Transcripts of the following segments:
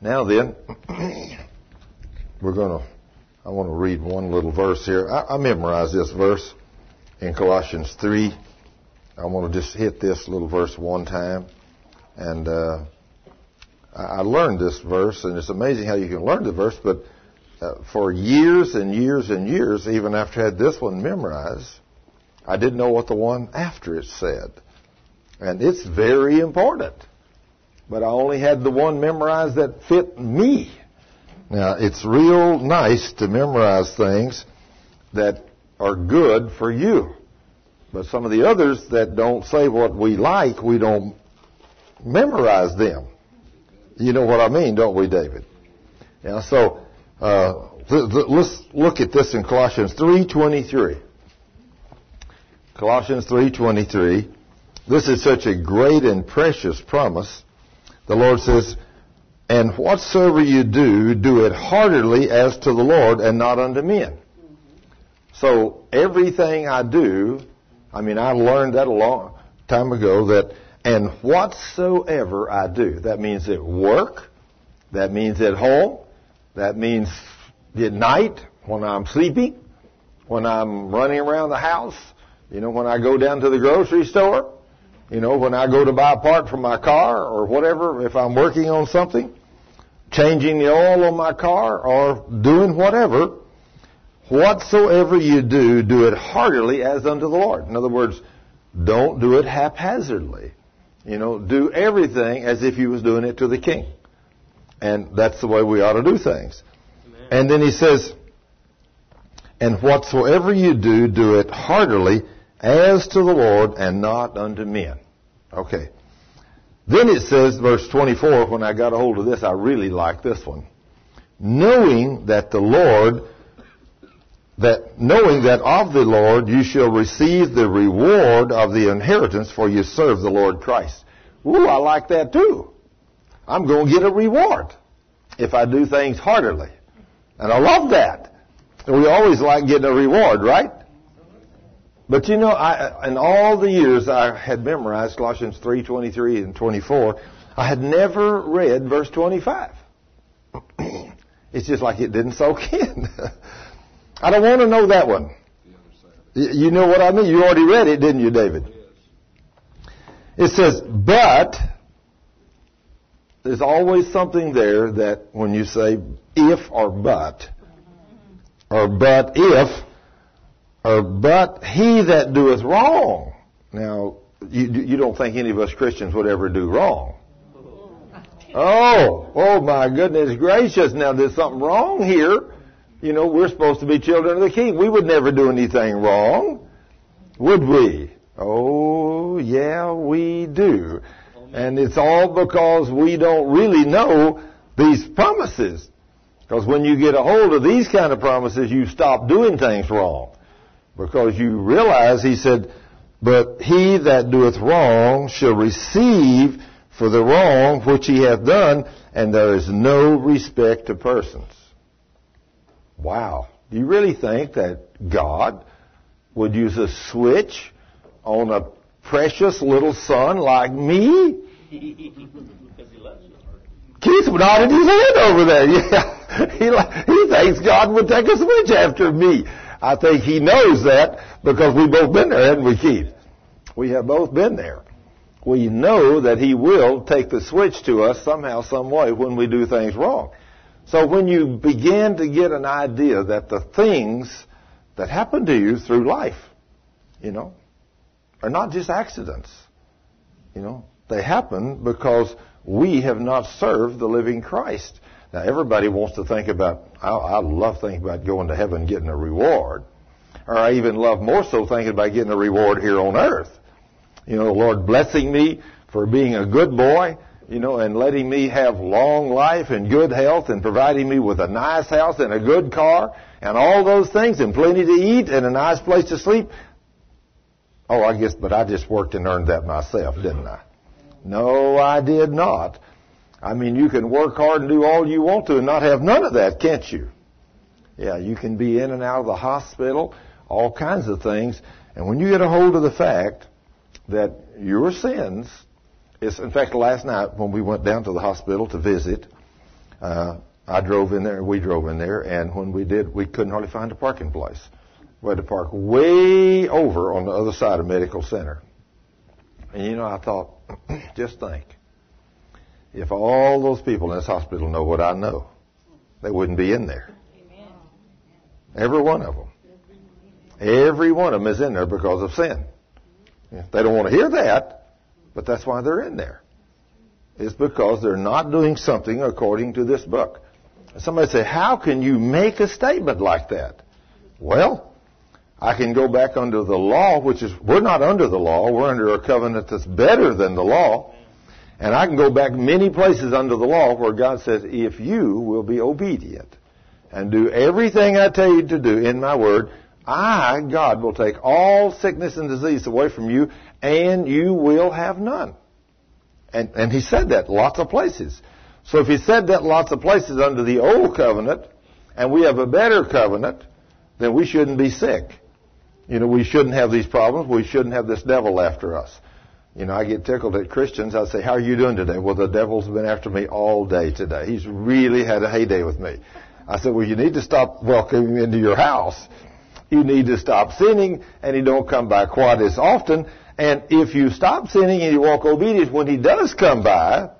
Now then, we're going to, I want to read one little verse here. I, I memorized this verse in Colossians 3. I want to just hit this little verse one time. And uh, I, I learned this verse, and it's amazing how you can learn the verse, but uh, for years and years and years, even after I had this one memorized, I didn't know what the one after it said. And it's very important. But I only had the one memorized that fit me. Now, it's real nice to memorize things that are good for you. But some of the others that don't say what we like, we don't memorize them. You know what I mean, don't we, David? Yeah, so uh, th- th- let's look at this in Colossians 3.23. Colossians 3.23. This is such a great and precious promise. The Lord says, And whatsoever you do, do it heartily as to the Lord and not unto men. So everything I do, I mean, I learned that a long time ago that, and whatsoever I do, that means at work, that means at home, that means at night when I'm sleeping, when I'm running around the house, you know, when I go down to the grocery store, you know, when I go to buy a part for my car or whatever, if I'm working on something, changing the oil on my car or doing whatever, whatsoever you do, do it heartily as unto the Lord. In other words, don't do it haphazardly. You know, do everything as if you was doing it to the king. And that's the way we ought to do things. Amen. And then he says, and whatsoever you do, do it heartily as to the Lord and not unto men. Okay. Then it says, verse 24, when I got a hold of this, I really like this one. Knowing that the Lord, that, knowing that of the Lord you shall receive the reward of the inheritance for you serve the Lord Christ. Ooh, I like that too. I'm going to get a reward if I do things heartily. And I love that. And we always like getting a reward, right? But you know, I, in all the years I had memorized Colossians 3, 23 and 24, I had never read verse 25. it's just like it didn't soak in. I don't want to know that one. You know what I mean? You already read it, didn't you, David? It says, but, there's always something there that when you say if or but, or but if, or but he that doeth wrong. Now, you, you don't think any of us Christians would ever do wrong. Oh, oh my goodness gracious. Now there's something wrong here. You know, we're supposed to be children of the king. We would never do anything wrong. Would we? Oh, yeah, we do. And it's all because we don't really know these promises. Because when you get a hold of these kind of promises, you stop doing things wrong because you realize he said, but he that doeth wrong shall receive for the wrong which he hath done, and there is no respect to persons. Wow. Do you really think that God would use a switch on a precious little son like me? Keith nodded his head over there. Yeah. He, he thinks God would take a switch after me. I think he knows that because we've both been there, haven't we, Keith? We have both been there. We know that he will take the switch to us somehow, some way when we do things wrong. So when you begin to get an idea that the things that happen to you through life, you know, are not just accidents. You know, they happen because we have not served the living Christ. Now, everybody wants to think about, I, I love thinking about going to heaven and getting a reward. Or I even love more so thinking about getting a reward here on earth. You know, the Lord blessing me for being a good boy, you know, and letting me have long life and good health and providing me with a nice house and a good car and all those things and plenty to eat and a nice place to sleep. Oh, I guess, but I just worked and earned that myself, didn't I? No, I did not. I mean, you can work hard and do all you want to and not have none of that, can't you? Yeah, you can be in and out of the hospital, all kinds of things. And when you get a hold of the fact that your sins, is, in fact, last night when we went down to the hospital to visit, Uh, I drove in there, we drove in there, and when we did, we couldn't hardly find a parking place. We had to park way over on the other side of Medical Center. And you know, I thought, just think, if all those people in this hospital know what I know, they wouldn't be in there. Amen. Every one of them. Every one of them is in there because of sin. They don't want to hear that, but that's why they're in there. It's because they're not doing something according to this book. Somebody say, how can you make a statement like that? Well, I can go back under the law, which is, we're not under the law, we're under a covenant that's better than the law. And I can go back many places under the law where God says, if you will be obedient and do everything I tell you to do in my word, I, God, will take all sickness and disease away from you and you will have none. And, and he said that lots of places. So if he said that lots of places under the old covenant, and we have a better covenant, then we shouldn't be sick. You know, we shouldn't have these problems. We shouldn't have this devil after us. You know, I get tickled at Christians. I say, how are you doing today? Well, the devil's been after me all day today. He's really had a heyday with me. I said, well, you need to stop welcoming him into your house. You need to stop sinning, and he don't come by quite as often. And if you stop sinning and you walk obedient, when he does come by,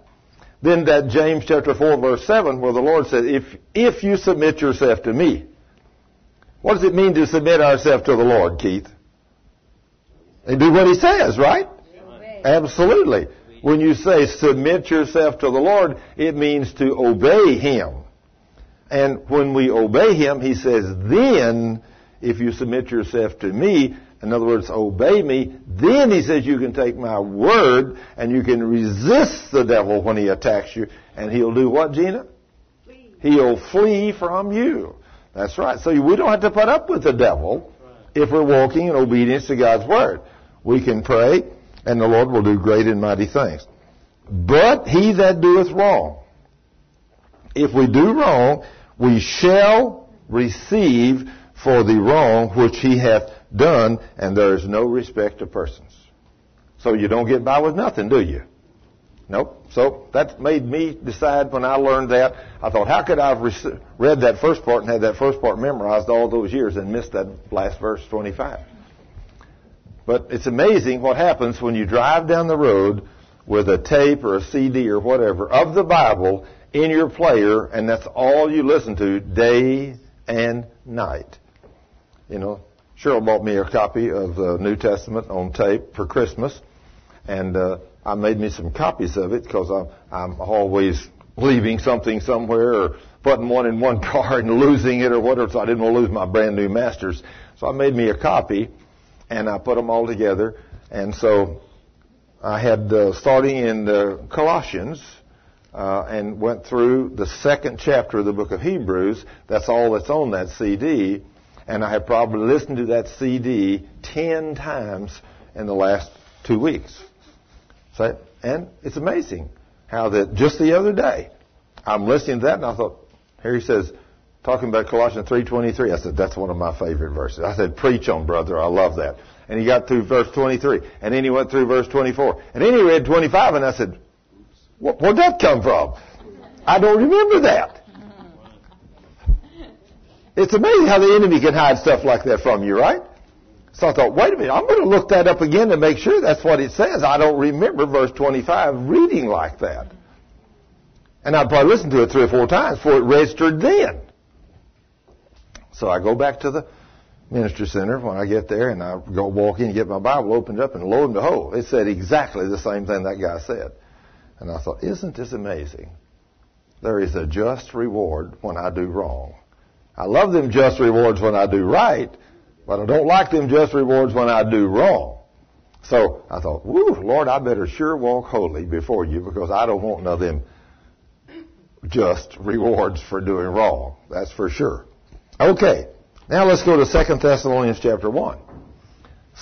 then that James chapter 4 verse 7 where the Lord said, if, if you submit yourself to me. What does it mean to submit ourselves to the Lord, Keith? And do what he says, right? Absolutely. When you say submit yourself to the Lord, it means to obey him. And when we obey him, he says, then if you submit yourself to me, in other words, obey me, then he says you can take my word and you can resist the devil when he attacks you, and he'll do what, Gina? Flee. He'll flee from you. That's right. So we don't have to put up with the devil if we're walking in obedience to God's word. We can pray, and the Lord will do great and mighty things. But he that doeth wrong, if we do wrong, we shall receive for the wrong which he hath done, and there is no respect of persons. So you don't get by with nothing, do you? Nope. So that made me decide when I learned that. I thought, how could I have read that first part and had that first part memorized all those years and missed that last verse 25? But it's amazing what happens when you drive down the road with a tape or a CD or whatever of the Bible in your player, and that's all you listen to day and night. You know, Cheryl bought me a copy of the New Testament on tape for Christmas, and uh, I made me some copies of it because I'm, I'm always leaving something somewhere or putting one in one car and losing it or whatever. So I didn't want to lose my brand new masters. So I made me a copy, and I put them all together. And so I had uh, starting in the Colossians. Uh, and went through the second chapter of the book of Hebrews. That's all that's on that CD and I have probably listened to that CD ten times in the last two weeks. So, and it's amazing how that just the other day I'm listening to that and I thought, here he says, talking about Colossians 3.23, I said, that's one of my favorite verses. I said, preach on, brother. I love that. And he got through verse 23. And then he went through verse 24. And then he read 25 and I said, where'd that come from? I don't remember that. It's amazing how the enemy can hide stuff like that from you, right? So I thought, wait a minute, I'm going to look that up again to make sure that's what it says. I don't remember verse 25 reading like that. And I'd probably listened to it three or four times before it registered then. So I go back to the ministry center when I get there and I go walk in and get my Bible opened up and lo and behold, it said exactly the same thing that guy said. And I thought, isn't this amazing? There is a just reward when I do wrong. I love them just rewards when I do right, but I don't like them just rewards when I do wrong. So I thought, whoo, Lord, I better sure walk holy before you because I don't want none of them just rewards for doing wrong. That's for sure. Okay. Now let's go to 2 Thessalonians chapter 1.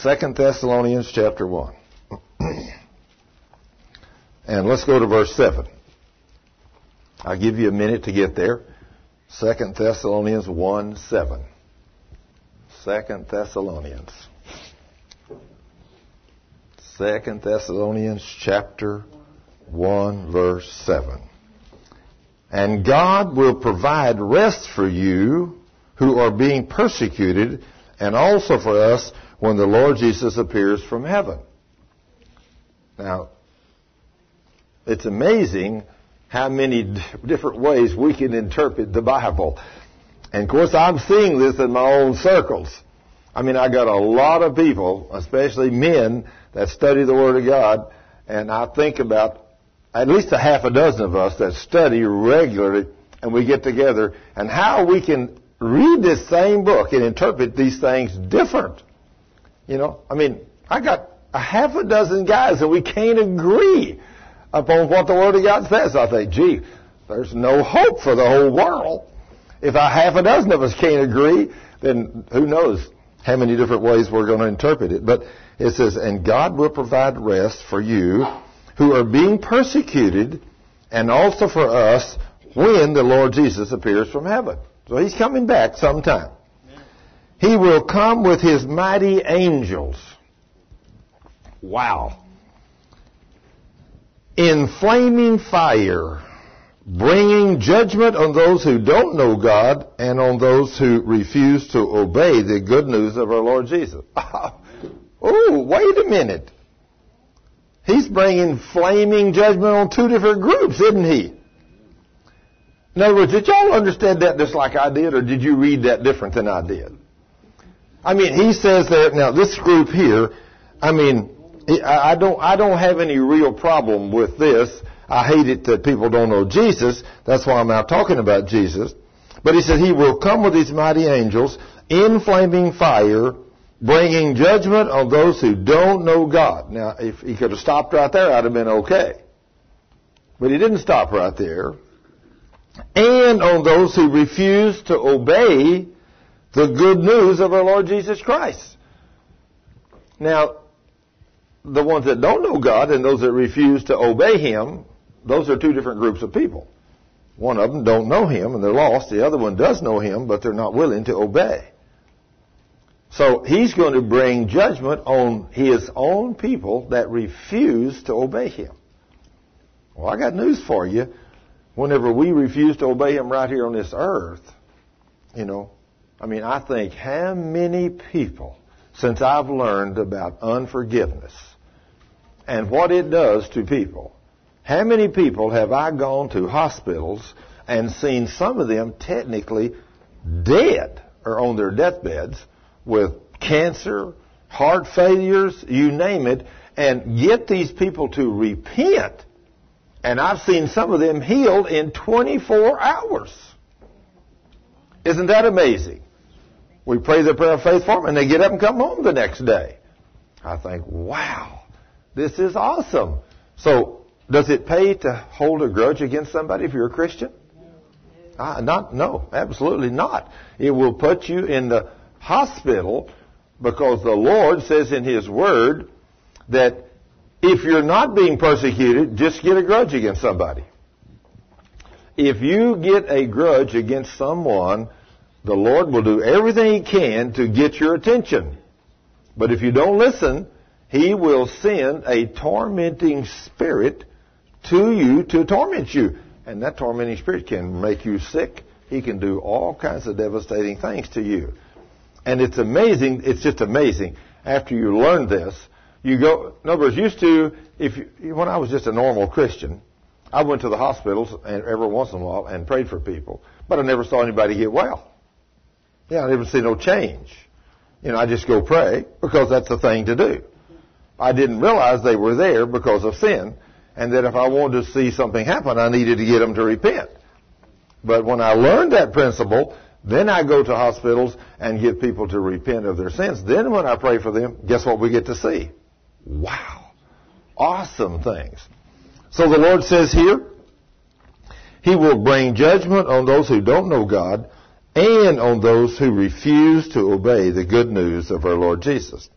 2 Thessalonians chapter 1. and let's go to verse 7. I'll give you a minute to get there. Second Thessalonians 1 7. Second Thessalonians. Second Thessalonians chapter 1 verse 7. And God will provide rest for you who are being persecuted and also for us when the Lord Jesus appears from heaven. Now, it's amazing how many different ways we can interpret the Bible. And of course, I'm seeing this in my own circles. I mean, I got a lot of people, especially men, that study the Word of God, and I think about at least a half a dozen of us that study regularly, and we get together, and how we can read this same book and interpret these things different. You know, I mean, I got a half a dozen guys and we can't agree upon what the Word of God says. I think, gee, there's no hope for the whole world. If a half a dozen of us can't agree, then who knows how many different ways we're going to interpret it. But it says, and God will provide rest for you who are being persecuted and also for us when the Lord Jesus appears from heaven. So he's coming back sometime. He will come with his mighty angels. Wow. In flaming fire, bringing judgment on those who don't know God and on those who refuse to obey the good news of our Lord Jesus. oh, wait a minute. He's bringing flaming judgment on two different groups, isn't he? In other words, did y'all understand that just like I did, or did you read that different than I did? I mean, he says that now this group here. I mean, I don't I don't have any real problem with this. I hate it that people don't know Jesus. That's why I'm out talking about Jesus. But he said he will come with his mighty angels in flaming fire, bringing judgment on those who don't know God. Now, if he could have stopped right there, I'd have been okay. But he didn't stop right there and on those who refuse to obey the good news of our Lord Jesus Christ. Now, the ones that don't know God and those that refuse to obey Him, those are two different groups of people. One of them don't know Him and they're lost. The other one does know Him, but they're not willing to obey. So He's going to bring judgment on His own people that refuse to obey Him. Well, I got news for you whenever we refuse to obey Him right here on this earth, you know, I mean, I think how many people, since I've learned about unforgiveness and what it does to people, how many people have I gone to hospitals and seen some of them technically dead or on their deathbeds with cancer, heart failures, you name it, and get these people to repent and I've seen some of them healed in 24 hours. Isn't that amazing? We pray the prayer of faith for them and they get up and come home the next day. I think, wow, this is awesome. So, does it pay to hold a grudge against somebody if you're a Christian? Uh, not, no, absolutely not. It will put you in the hospital because the Lord says in His Word that if you're not being persecuted, just get a grudge against somebody. If you get a grudge against someone, the Lord will do everything He can to get your attention. But if you don't listen, He will send a tormenting spirit to you to torment you. And that tormenting spirit can make you sick. He can do all kinds of devastating things to you. And it's amazing, it's just amazing after you learn this you go, in other words, used to, if you, when I was just a normal Christian, I went to the hospitals and every once in a while and prayed for people, but I never saw anybody get well. Yeah, I never see no change. You know, I just go pray because that's the thing to do. I didn't realize they were there because of sin, and that if I wanted to see something happen, I needed to get them to repent. But when I learned that principle, then I go to hospitals and get people to repent of their sins. Then when I pray for them, guess what we get to see? Wow. Awesome things. So the Lord says here, He will bring judgment on those who don't know God and on those who refuse to obey the good news of our Lord Jesus.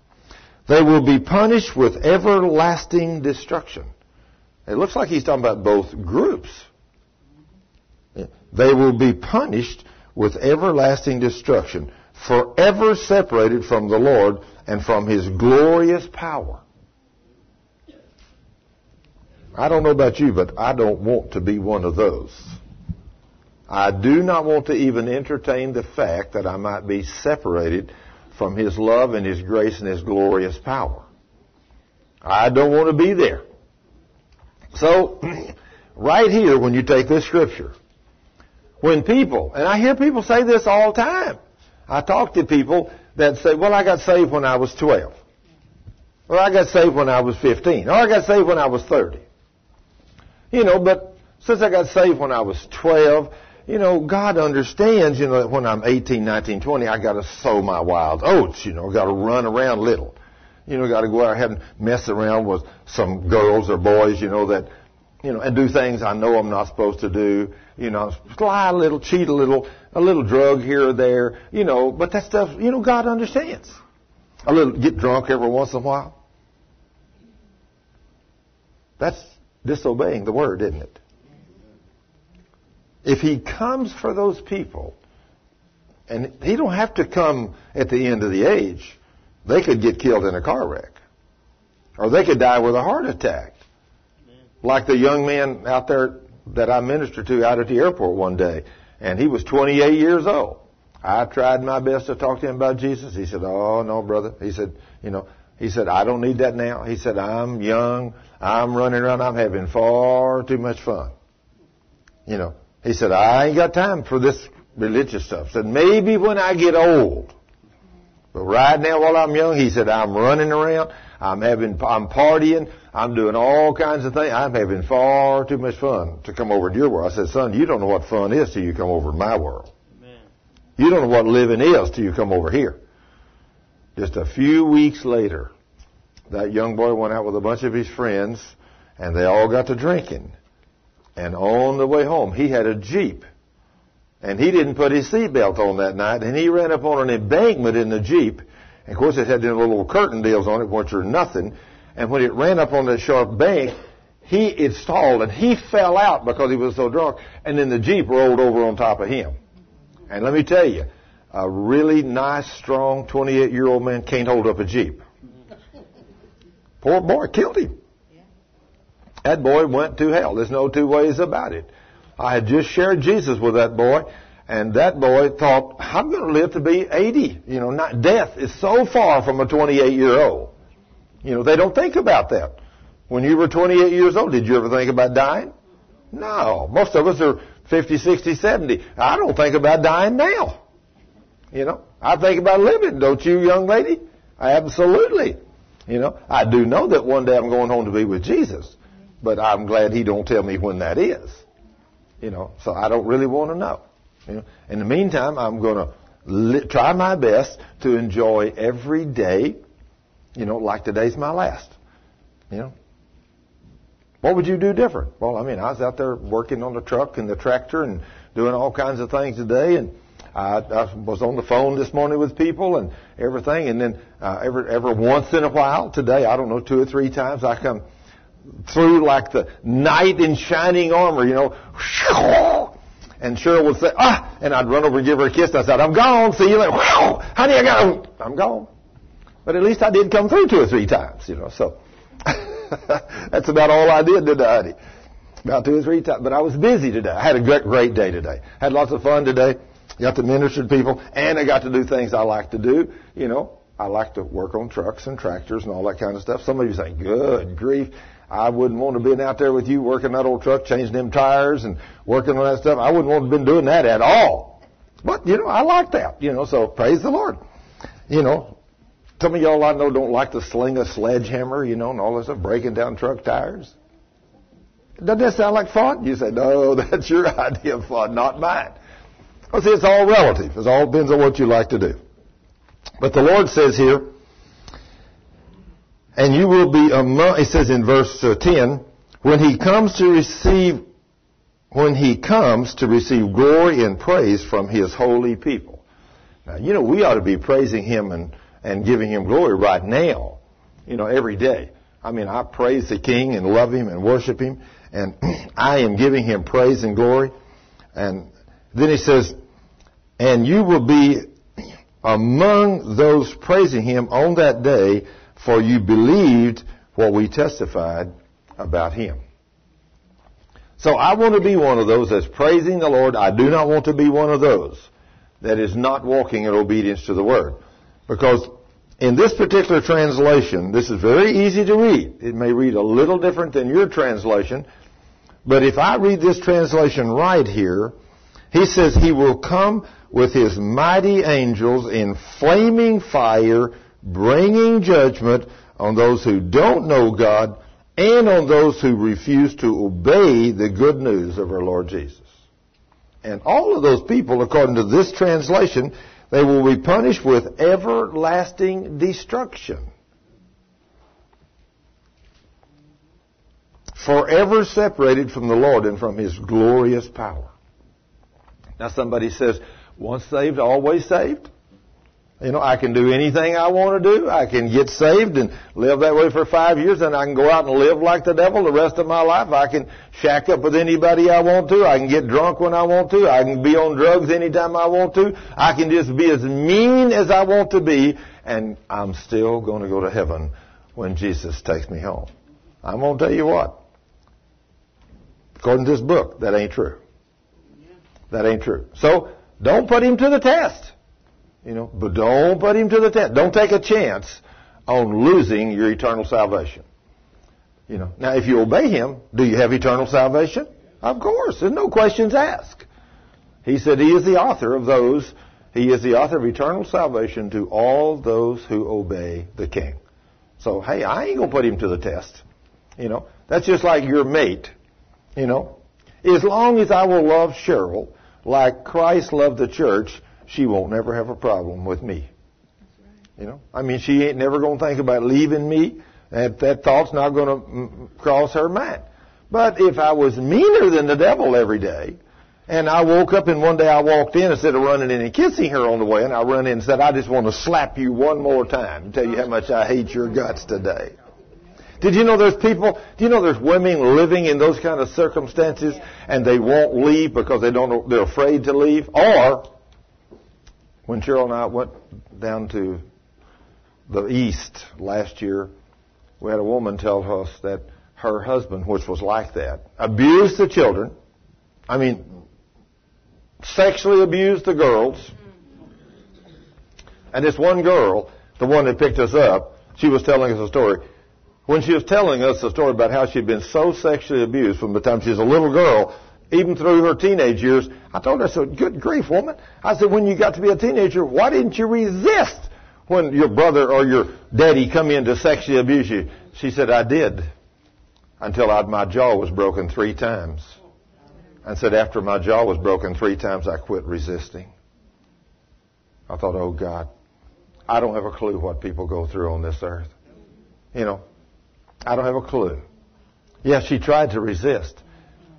They will be punished with everlasting destruction. It looks like he's talking about both groups. They will be punished with everlasting destruction, forever separated from the Lord and from his glorious power. I don't know about you, but I don't want to be one of those. I do not want to even entertain the fact that I might be separated from His love and His grace and His glorious power. I don't want to be there. So, right here, when you take this scripture, when people, and I hear people say this all the time. I talk to people that say, well, I got saved when I was 12. Or I got saved when I was 15. Or I got saved when I was 30. You know, but since I got saved when I was 12, you know, God understands, you know, that when I'm 18, 19, 20, I got to sow my wild oats, you know, got to run around little. You know, got to go out and mess around with some girls or boys, you know, that, you know, and do things I know I'm not supposed to do. You know, lie a little, cheat a little, a little drug here or there, you know, but that stuff, you know, God understands. A little, get drunk every once in a while. That's disobeying the word, isn't it? If he comes for those people, and he don't have to come at the end of the age, they could get killed in a car wreck. Or they could die with a heart attack. Like the young man out there that I ministered to out at the airport one day, and he was 28 years old. I tried my best to talk to him about Jesus. He said, "Oh no, brother." He said, "You know," he said, "I don't need that now." He said, "I'm young. I'm running around. I'm having far too much fun." You know, he said, "I ain't got time for this religious stuff." He said, "Maybe when I get old." But right now, while I'm young, he said, "I'm running around. I'm having, I'm partying. I'm doing all kinds of things. I'm having far too much fun to come over to your world. I said, son, you don't know what fun is till you come over to my world. Amen. You don't know what living is till you come over here. Just a few weeks later, that young boy went out with a bunch of his friends and they all got to drinking. And on the way home, he had a Jeep. And he didn't put his seatbelt on that night and he ran up on an embankment in the Jeep. And of course it had them little curtain deals on it, which are nothing and when it ran up on that sharp bank, he it stalled and he fell out because he was so drunk, and then the jeep rolled over on top of him. And let me tell you, a really nice, strong 28 year old man can't hold up a jeep. Poor boy killed him. That boy went to hell. There's no two ways about it. I had just shared Jesus with that boy, and that boy thought, I'm going to live to be 80. You know, not death is so far from a 28 year old. You know, they don't think about that. When you were 28 years old, did you ever think about dying? No. Most of us are 50, 60, 70. I don't think about dying now. You know, I think about living, don't you, young lady? Absolutely. You know, I do know that one day I'm going home to be with Jesus, but I'm glad he don't tell me when that is. You know, so I don't really want to know. You know, in the meantime, I'm going to li- try my best to enjoy every day you know, like today's my last. You know. What would you do different? Well, I mean, I was out there working on the truck and the tractor and doing all kinds of things today, and I, I was on the phone this morning with people and everything, and then uh, every every once in a while today, I don't know, two or three times, I come through like the knight in shining armor, you know, and Cheryl would say, ah, and I'd run over and give her a kiss. I said, I'm gone. See you later. Honey, I got, I'm gone. But at least I did come through two or three times, you know, so. That's about all I did today, honey. About two or three times. But I was busy today. I had a great, great day today. Had lots of fun today. Got to minister to people, and I got to do things I like to do. You know, I like to work on trucks and tractors and all that kind of stuff. Some of you say, good grief. I wouldn't want to be out there with you working that old truck, changing them tires and working on that stuff. I wouldn't want to have been doing that at all. But, you know, I like that, you know, so praise the Lord. You know, some of y'all I know don't like to sling a sledgehammer, you know, and all this stuff, breaking down truck tires. Doesn't that sound like fun? You say, no, that's your idea of fun, not mine. See, it's all relative. It all depends on what you like to do. But the Lord says here, and you will be among, it says in verse uh, 10, when he comes to receive, when he comes to receive glory and praise from his holy people. Now, you know, we ought to be praising him and and giving him glory right now, you know, every day. I mean, I praise the King and love him and worship him, and I am giving him praise and glory. And then he says, and you will be among those praising him on that day, for you believed what we testified about him. So I want to be one of those that's praising the Lord. I do not want to be one of those that is not walking in obedience to the Word. Because in this particular translation, this is very easy to read. It may read a little different than your translation, but if I read this translation right here, he says he will come with his mighty angels in flaming fire, bringing judgment on those who don't know God and on those who refuse to obey the good news of our Lord Jesus. And all of those people, according to this translation, they will be punished with everlasting destruction. Forever separated from the Lord and from His glorious power. Now somebody says, once saved, always saved. You know, I can do anything I want to do. I can get saved and live that way for five years, and I can go out and live like the devil the rest of my life. I can shack up with anybody I want to. I can get drunk when I want to. I can be on drugs anytime I want to. I can just be as mean as I want to be, and I'm still going to go to heaven when Jesus takes me home. I'm going to tell you what. According to this book, that ain't true. That ain't true. So, don't put him to the test. You know, but don't put him to the test. Don't take a chance on losing your eternal salvation. You know, now if you obey him, do you have eternal salvation? Of course. There's no questions asked. He said he is the author of those, he is the author of eternal salvation to all those who obey the king. So, hey, I ain't gonna put him to the test. You know, that's just like your mate. You know, as long as I will love Cheryl like Christ loved the church, she won't never have a problem with me. You know, I mean, she ain't never going to think about leaving me. That, that thought's not going to mm, cross her mind. But if I was meaner than the devil every day, and I woke up and one day I walked in instead of running in and kissing her on the way, and I run in and said, I just want to slap you one more time and tell you how much I hate your guts today. Did you know there's people, do you know there's women living in those kind of circumstances and they won't leave because they don't, they're afraid to leave? Or, when Cheryl and I went down to the east last year, we had a woman tell us that her husband, which was like that, abused the children. I mean, sexually abused the girls. And this one girl, the one that picked us up, she was telling us a story. When she was telling us the story about how she'd been so sexually abused from the time she was a little girl even through her teenage years. I told her, I said, good grief, woman. I said, when you got to be a teenager, why didn't you resist when your brother or your daddy come in to sexually abuse you? She said, I did until I, my jaw was broken three times. And said, after my jaw was broken three times, I quit resisting. I thought, oh God, I don't have a clue what people go through on this earth. You know, I don't have a clue. Yeah, she tried to resist.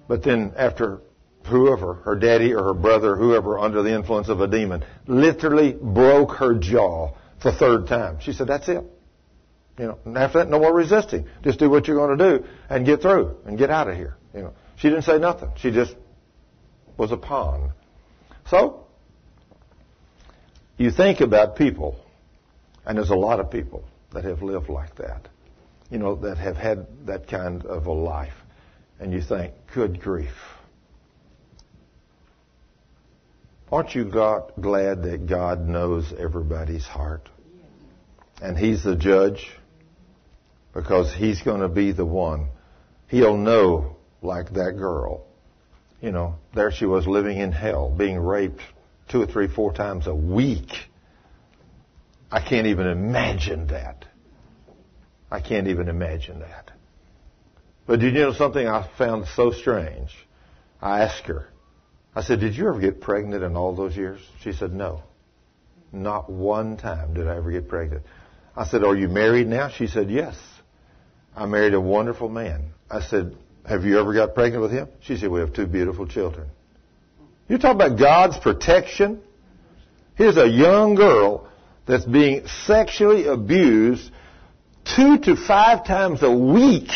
But then after whoever, her daddy or her brother, whoever, under the influence of a demon, literally broke her jaw the third time. She said, that's it. You know, and after that, no more resisting. Just do what you're going to do and get through and get out of here. You know, she didn't say nothing. She just was a pawn. So, you think about people, and there's a lot of people that have lived like that. You know, that have had that kind of a life and you think, good grief. Aren't you glad that God knows everybody's heart? And He's the judge because He's going to be the one. He'll know, like that girl. You know, there she was living in hell, being raped two or three, four times a week. I can't even imagine that. I can't even imagine that. But did you know something I found so strange? I asked her, I said, Did you ever get pregnant in all those years? She said, No. Not one time did I ever get pregnant. I said, Are you married now? She said, Yes. I married a wonderful man. I said, Have you ever got pregnant with him? She said, We have two beautiful children. You talk about God's protection? Here's a young girl that's being sexually abused two to five times a week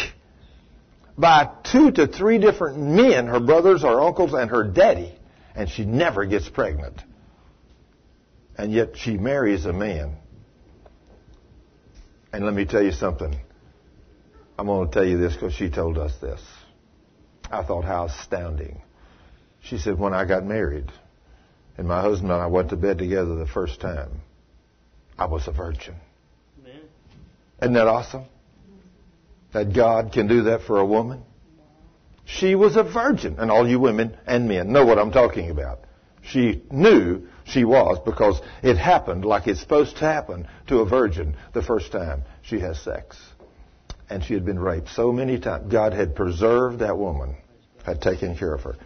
by two to three different men, her brothers, her uncles, and her daddy, and she never gets pregnant. And yet she marries a man. And let me tell you something. I'm going to tell you this because she told us this. I thought, how astounding. She said, when I got married, and my husband and I went to bed together the first time, I was a virgin. Isn't that awesome? That God can do that for a woman? She was a virgin, and all you women and men know what I'm talking about. She knew she was because it happened like it's supposed to happen to a virgin the first time she has sex. And she had been raped so many times. God had preserved that woman, had taken care of her.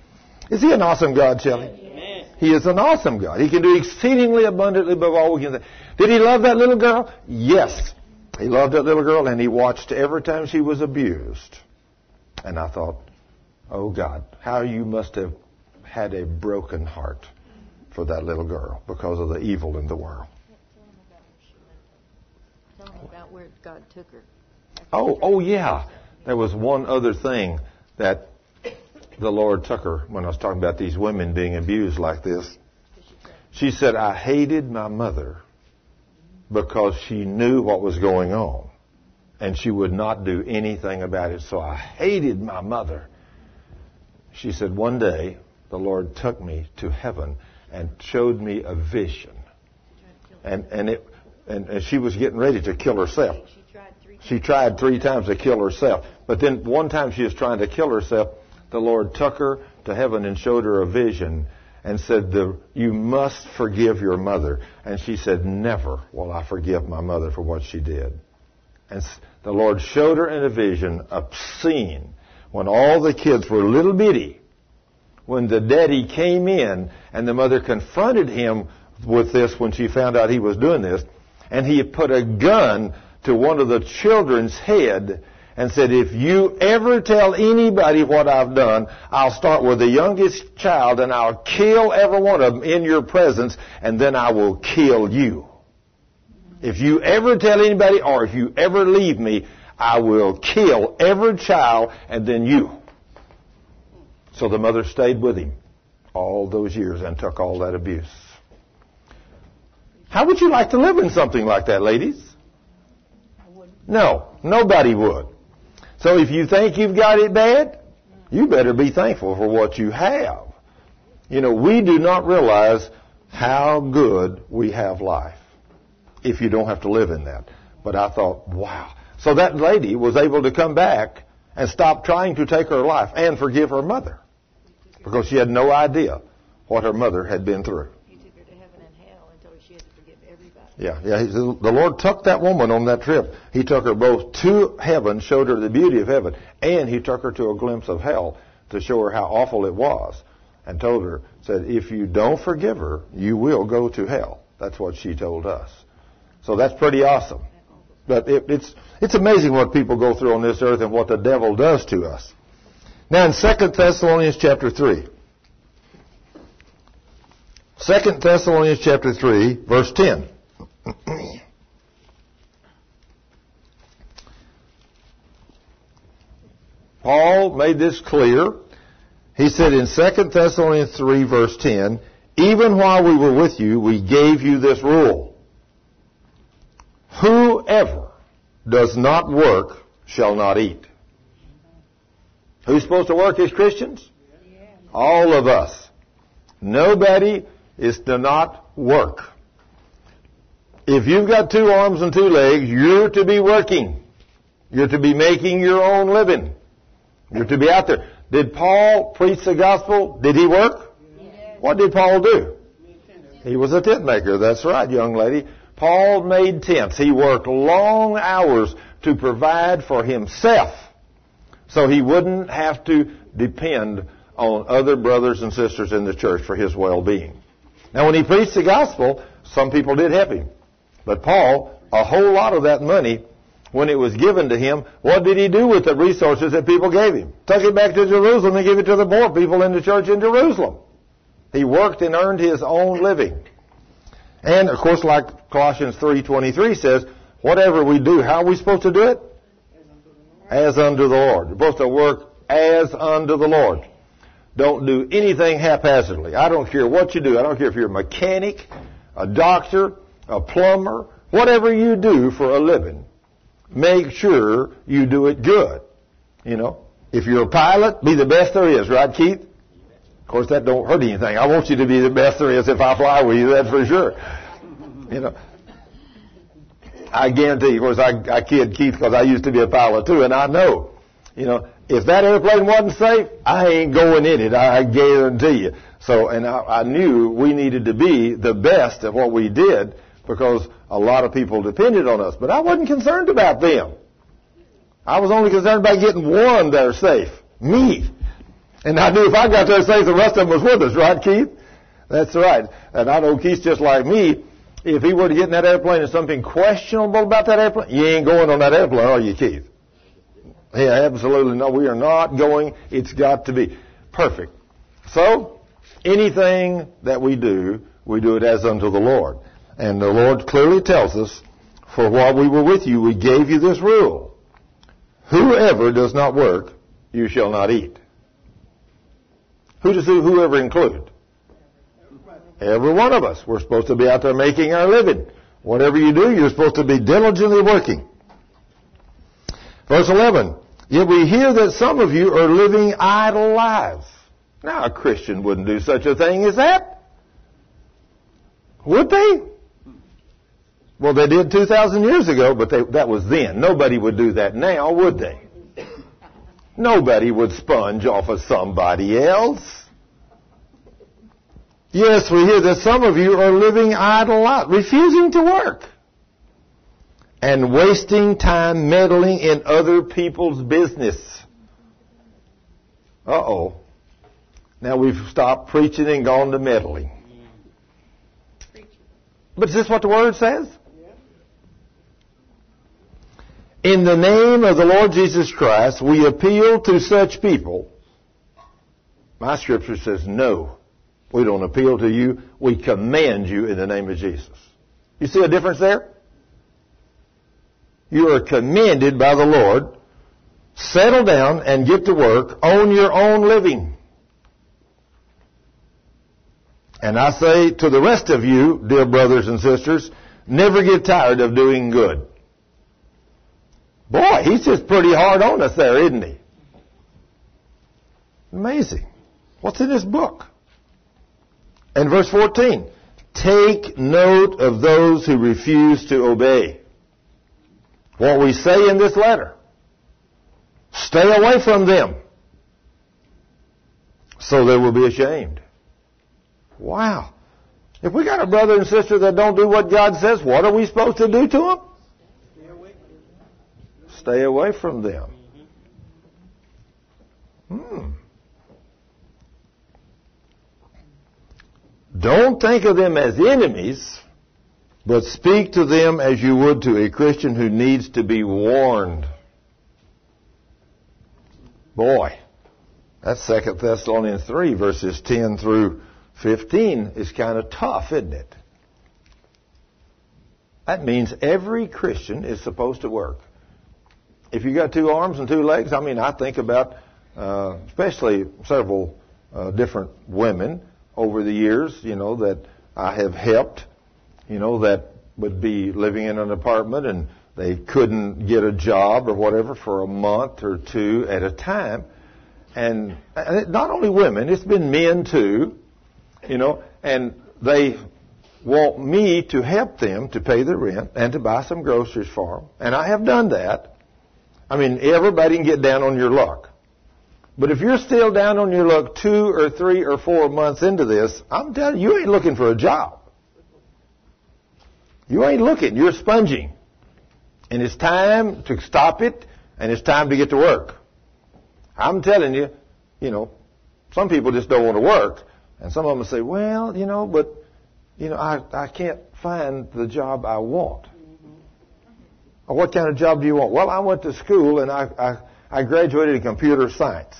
Is he an awesome God, Shelley? He is an awesome God. He can do exceedingly abundantly above all we can think. Did he love that little girl? Yes. He loved that little girl and he watched every time she was abused. And I thought, oh God, how you must have had a broken heart for that little girl because of the evil in the world. Tell me about where God took her. Oh, oh yeah. There was one other thing that the Lord took her when I was talking about these women being abused like this. She said, I hated my mother because she knew what was going on and she would not do anything about it. So I hated my mother. She said, one day the Lord took me to heaven and showed me a vision. And, and it, and, and she was getting ready to kill herself. She tried three times to kill herself. But then one time she was trying to kill herself the Lord took her to heaven and showed her a vision and said, You must forgive your mother. And she said, Never will I forgive my mother for what she did. And the Lord showed her in a vision a scene when all the kids were little bitty. When the daddy came in and the mother confronted him with this when she found out he was doing this, and he put a gun to one of the children's head and said, if you ever tell anybody what I've done, I'll start with the youngest child and I'll kill every one of them in your presence and then I will kill you. If you ever tell anybody or if you ever leave me, I will kill every child and then you. So the mother stayed with him all those years and took all that abuse. How would you like to live in something like that, ladies? No, nobody would. So if you think you've got it bad, you better be thankful for what you have. You know, we do not realize how good we have life if you don't have to live in that. But I thought, wow. So that lady was able to come back and stop trying to take her life and forgive her mother because she had no idea what her mother had been through. Yeah, yeah. The Lord took that woman on that trip. He took her both to heaven, showed her the beauty of heaven, and he took her to a glimpse of hell to show her how awful it was, and told her, said, if you don't forgive her, you will go to hell. That's what she told us. So that's pretty awesome. But it, it's it's amazing what people go through on this earth and what the devil does to us. Now in 2 Thessalonians chapter 3. 2 Thessalonians chapter 3, verse 10. Paul made this clear. He said in 2 Thessalonians 3 verse 10, even while we were with you, we gave you this rule. Whoever does not work shall not eat. Who's supposed to work as Christians? All of us. Nobody is to not work. If you've got two arms and two legs, you're to be working. You're to be making your own living. You're to be out there. Did Paul preach the gospel? Did he work? Yes. What did Paul do? He was a tent maker. That's right, young lady. Paul made tents. He worked long hours to provide for himself so he wouldn't have to depend on other brothers and sisters in the church for his well-being. Now when he preached the gospel, some people did help him. But Paul, a whole lot of that money, when it was given to him, what did he do with the resources that people gave him? Took it back to Jerusalem and gave it to the poor people in the church in Jerusalem. He worked and earned his own living. And of course, like Colossians 3.23 says, whatever we do, how are we supposed to do it? As unto the Lord. You're supposed to work as unto the Lord. Don't do anything haphazardly. I don't care what you do. I don't care if you're a mechanic, a doctor, a plumber, whatever you do for a living, make sure you do it good. You know, If you're a pilot, be the best there is, right, Keith? Of course, that don't hurt anything. I want you to be the best there is if I fly with you, that's for sure. You know, I guarantee of course, I, I kid Keith because I used to be a pilot too, and I know, you know, if that airplane wasn't safe, I ain't going in it. I guarantee you. So, and I, I knew we needed to be the best at what we did because a lot of people depended on us. But I wasn't concerned about them. I was only concerned about getting one there safe. Me. And I knew if I got there safe, the rest of them was with us, right, Keith? That's right. And I know Keith's just like me. If he were to get in that airplane and something questionable about that airplane, you ain't going on that airplane, are you, Keith? Yeah, absolutely no. We are not going. It's got to be perfect. So, anything that we do, we do it as unto the Lord. And the Lord clearly tells us, for while we were with you, we gave you this rule. Whoever does not work, you shall not eat. Who does whoever include? Every one of us. We're supposed to be out there making our living. Whatever you do, you're supposed to be diligently working. Verse 11. Yet we hear that some of you are living idle lives. Now, a Christian wouldn't do such a thing as that. Would they? Well, they did 2,000 years ago, but they, that was then. Nobody would do that now, would they? Nobody would sponge off of somebody else. Yes, we hear that some of you are living idle lives, refusing to work, and wasting time meddling in other people's business. Uh-oh. Now we've stopped preaching and gone to meddling. But is this what the Word says? In the name of the Lord Jesus Christ, we appeal to such people. My scripture says no. We don't appeal to you. We command you in the name of Jesus. You see a difference there? You are commanded by the Lord. Settle down and get to work. Own your own living. And I say to the rest of you, dear brothers and sisters, never get tired of doing good. Boy, he's just pretty hard on us there, isn't he? Amazing. What's in this book? And verse 14. Take note of those who refuse to obey. What we say in this letter. Stay away from them. So they will be ashamed. Wow. If we got a brother and sister that don't do what God says, what are we supposed to do to them? Stay away from them. Hmm. Don't think of them as enemies, but speak to them as you would to a Christian who needs to be warned. Boy, that's Second Thessalonians 3 verses 10 through 15 is kind of tough, isn't it? That means every Christian is supposed to work if you got two arms and two legs, I mean, I think about uh, especially several uh, different women over the years, you know, that I have helped, you know, that would be living in an apartment and they couldn't get a job or whatever for a month or two at a time. And not only women, it's been men too, you know, and they want me to help them to pay their rent and to buy some groceries for them. And I have done that. I mean, everybody can get down on your luck. But if you're still down on your luck two or three or four months into this, I'm telling you, you ain't looking for a job. You ain't looking. You're sponging. And it's time to stop it, and it's time to get to work. I'm telling you, you know, some people just don't want to work. And some of them say, well, you know, but, you know, I, I can't find the job I want. What kind of job do you want? Well, I went to school and I, I, I graduated in computer science.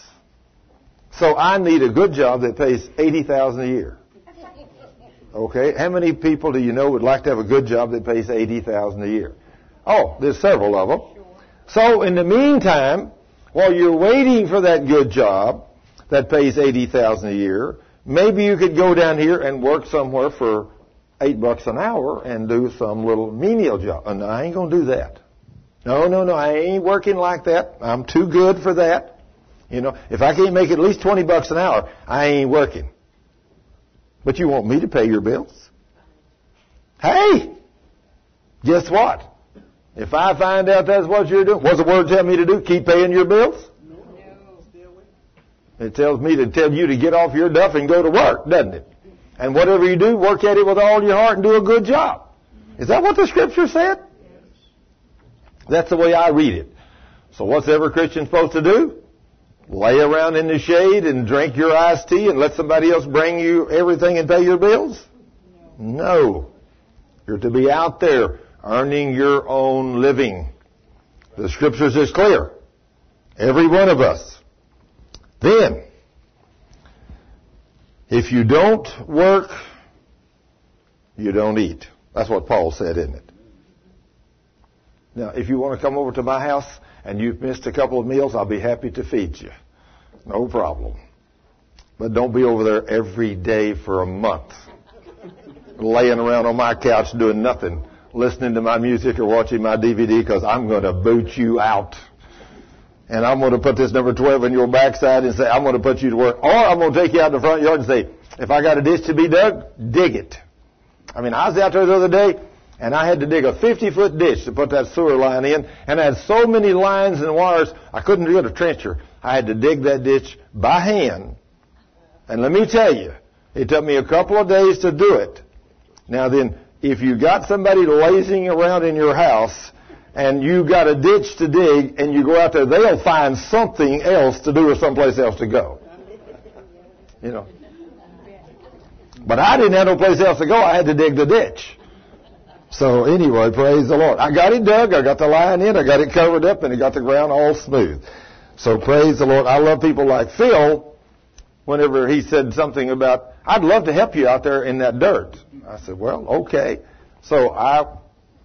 So I need a good job that pays 80000 a year. Okay, how many people do you know would like to have a good job that pays 80000 a year? Oh, there's several of them. So in the meantime, while you're waiting for that good job that pays 80000 a year, maybe you could go down here and work somewhere for eight bucks an hour and do some little menial job. And I ain't going to do that. No, no, no. I ain't working like that. I'm too good for that. You know, if I can't make at least 20 bucks an hour, I ain't working. But you want me to pay your bills? Hey! Guess what? If I find out that's what you're doing, what's the word tell me to do? Keep paying your bills? No. It tells me to tell you to get off your duff and go to work, doesn't it? And whatever you do, work at it with all your heart and do a good job. Is that what the scripture said? That's the way I read it. So what's every Christian supposed to do? Lay around in the shade and drink your iced tea and let somebody else bring you everything and pay your bills? No. You're to be out there earning your own living. The scriptures is clear. Every one of us. Then, if you don't work, you don't eat. That's what Paul said, isn't it? Now, if you want to come over to my house and you've missed a couple of meals, I'll be happy to feed you. No problem. But don't be over there every day for a month, laying around on my couch doing nothing, listening to my music or watching my DVD because I'm going to boot you out. And I'm going to put this number 12 in your backside and say, I'm going to put you to work. Or I'm going to take you out in the front yard and say, if I got a ditch to be dug, dig it. I mean, I was out there the other day and I had to dig a 50 foot ditch to put that sewer line in and I had so many lines and wires, I couldn't get a trencher. I had to dig that ditch by hand. And let me tell you, it took me a couple of days to do it. Now then, if you got somebody lazing around in your house and you got a ditch to dig and you go out there, they'll find something else to do or someplace else to go. You know. But I didn't have no place else to go. I had to dig the ditch. So anyway, praise the Lord. I got it dug. I got the line in. I got it covered up and it got the ground all smooth. So praise the Lord. I love people like Phil whenever he said something about, I'd love to help you out there in that dirt. I said, well, okay. So I,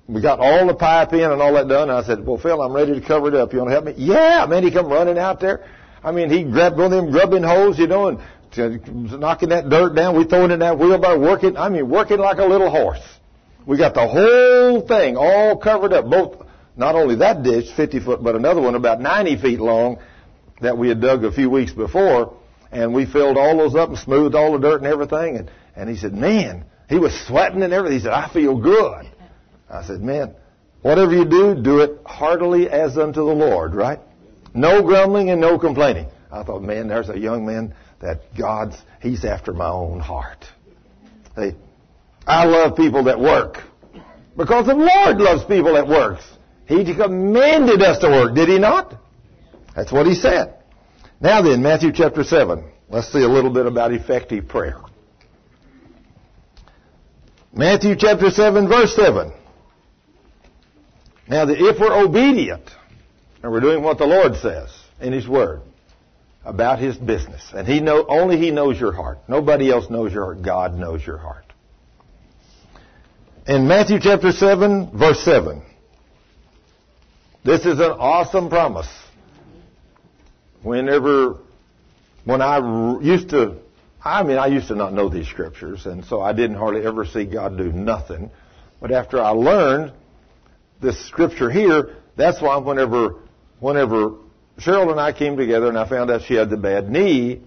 we got all the pipe in and all that done. I said, well, Phil, I'm ready to cover it up. You want to help me? Yeah, man, he come running out there. I mean, he grabbed one of them grubbing hoes, you know, and knocking that dirt down. We throwing in that wheelbarrow, working, I mean, working like a little horse. We got the whole thing all covered up, both, not only that ditch, 50 foot, but another one about 90 feet long that we had dug a few weeks before. And we filled all those up and smoothed all the dirt and everything. And, and he said, man, he was sweating and everything. He said, I feel good. I said, man, whatever you do, do it heartily as unto the Lord, right? No grumbling and no complaining. I thought, man, there's a young man that God's, he's after my own heart. I love people that work. Because the Lord loves people that works. He commanded us to work, did he not? That's what he said. Now then, Matthew chapter 7. Let's see a little bit about effective prayer. Matthew chapter 7 verse 7. Now, if we're obedient and we're doing what the Lord says in His Word about His business, and He know only He knows your heart. Nobody else knows your heart. God knows your heart. In Matthew chapter 7, verse 7, this is an awesome promise. Whenever, when I used to, I mean, I used to not know these scriptures, and so I didn't hardly ever see God do nothing. But after I learned this scripture here, that's why whenever, whenever Cheryl and I came together and I found out she had the bad knee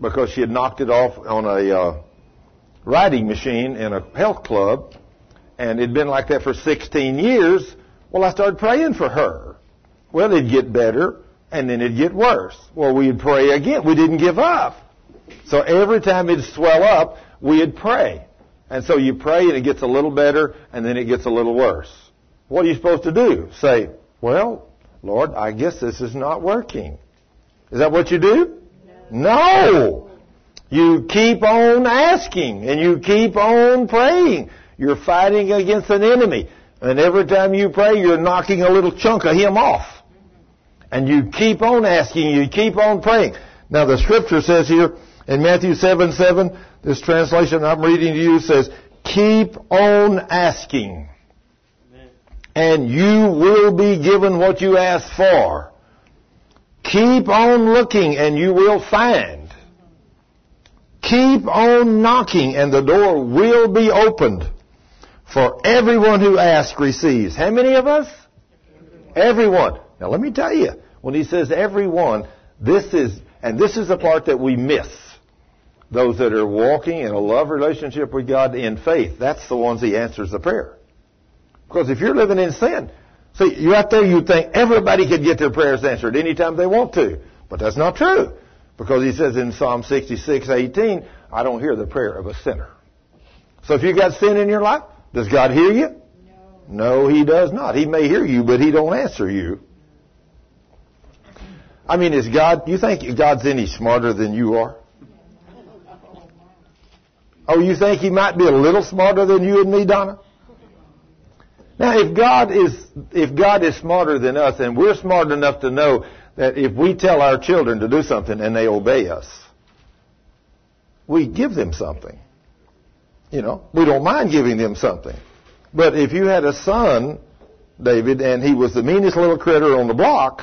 because she had knocked it off on a uh, riding machine in a health club, and it'd been like that for 16 years. Well, I started praying for her. Well, it'd get better, and then it'd get worse. Well, we'd pray again. We didn't give up. So every time it'd swell up, we'd pray. And so you pray, and it gets a little better, and then it gets a little worse. What are you supposed to do? Say, well, Lord, I guess this is not working. Is that what you do? No. no. You keep on asking and you keep on praying. You're fighting against an enemy. And every time you pray, you're knocking a little chunk of him off. And you keep on asking, you keep on praying. Now the scripture says here in Matthew 7, 7, this translation I'm reading to you says, keep on asking and you will be given what you ask for. Keep on looking and you will find. Keep on knocking and the door will be opened. For everyone who asks receives. How many of us? Everyone. Now let me tell you, when he says everyone, This is, and this is the part that we miss. Those that are walking in a love relationship with God in faith, that's the ones He answers the prayer. Because if you're living in sin, see, you're out there, you think everybody could get their prayers answered anytime they want to. But that's not true. Because He says in Psalm 66, 18, I don't hear the prayer of a sinner. So if you got sin in your life, does God hear you? No. No, He does not. He may hear you, but He don't answer you. I mean, is God, you think God's any smarter than you are? Oh, you think He might be a little smarter than you and me, Donna? Now, if God is, if God is smarter than us, and we're smart enough to know that if we tell our children to do something and they obey us, we give them something. You know, we don't mind giving them something. But if you had a son, David, and he was the meanest little critter on the block,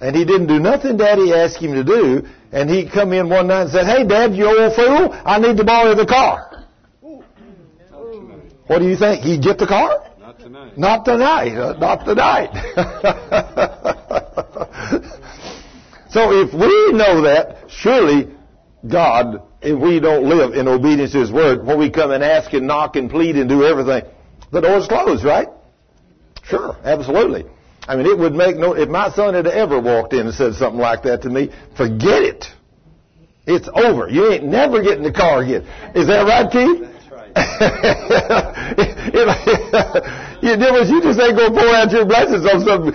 and he didn't do nothing Daddy asked him to do, and he come in one night and said, "Hey, Dad, you old fool, I need to borrow the car." What do you think? He'd get the car? Not tonight. Not tonight. Uh, not tonight. so if we know that, surely God, if we don't live in obedience to His Word, when we come and ask and knock and plead and do everything, the door's closed, right? Sure, absolutely. I mean, it would make no, if my son had ever walked in and said something like that to me, forget it. It's over. You ain't never getting the car again. Is that right, Keith? you? You just ain't to pour out your blessings on some,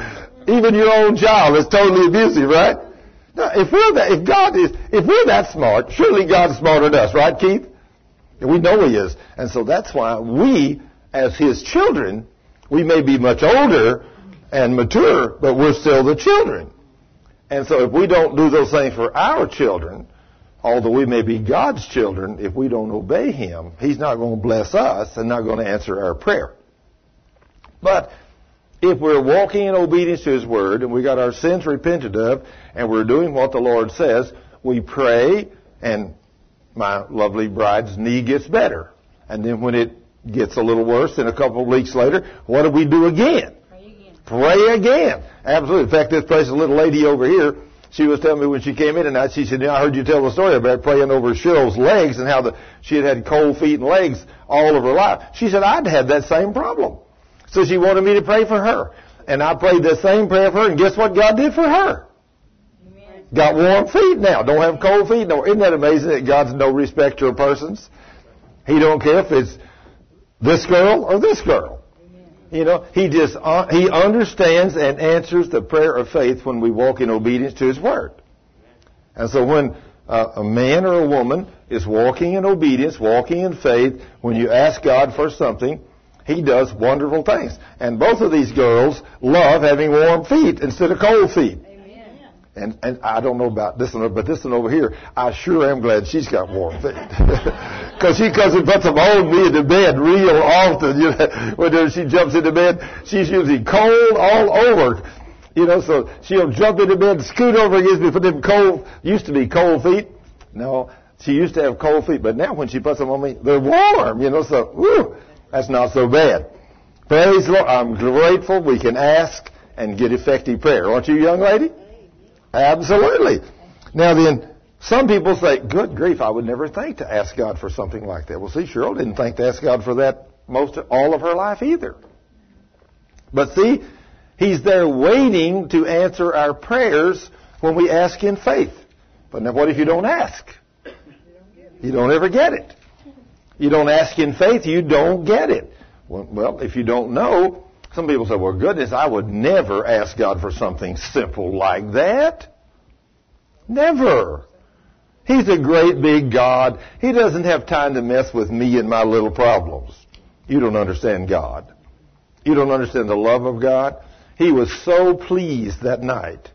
even your own child that's totally abusive, right? Now, if we're that, if God is, if we're that smart, surely God's smarter than us, right, Keith? And we know He is. And so that's why we, as His children, we may be much older and mature, but we're still the children. And so if we don't do those things for our children, although we may be God's children, if we don't obey Him, He's not going to bless us and not going to answer our prayer. But if we're walking in obedience to His Word and we got our sins repented of and we're doing what the Lord says, we pray and my lovely bride's knee gets better. And then when it gets a little worse, then a couple of weeks later, what do we do again? Pray again. Pray again. Absolutely. In fact, this place, a little lady over here, she was telling me when she came in tonight, she said, I heard you tell the story about praying over Cheryl's legs and how the, she had had cold feet and legs all of her life. She said, I'd had that same problem. So she wanted me to pray for her. And I prayed the same prayer for her, and guess what God did for her? Amen. Got warm feet now. Don't have cold feet no. Isn't that amazing that God's no respecter of persons? He don't care if it's this girl or this girl. You know, he just uh, he understands and answers the prayer of faith when we walk in obedience to his word. And so when uh, a man or a woman is walking in obedience, walking in faith, when you ask God for something, he does wonderful things. And both of these girls love having warm feet instead of cold feet. Amen. And, and I don't know about this one, but this one over here, I sure am glad she's got warm feet. Because she comes and puts them on me in the bed real often. You know, when she jumps into bed, she's usually cold all over. You know, so she'll jump into bed, scoot over against me, put them cold, used to be cold feet. No, she used to have cold feet, but now when she puts them on me, they're warm, you know, so, whew, that's not so bad. Praise the Lord. I'm grateful we can ask and get effective prayer. Aren't you, young lady? Absolutely. Now then, some people say, good grief, I would never think to ask God for something like that. Well, see, Cheryl didn't think to ask God for that most all of her life either. But see, He's there waiting to answer our prayers when we ask in faith. But now what if you don't ask? You don't ever get it. You don't ask in faith, you don't get it. Well, if you don't know, some people say, well, goodness, I would never ask God for something simple like that. Never. He's a great big God. He doesn't have time to mess with me and my little problems. You don't understand God. You don't understand the love of God. He was so pleased that night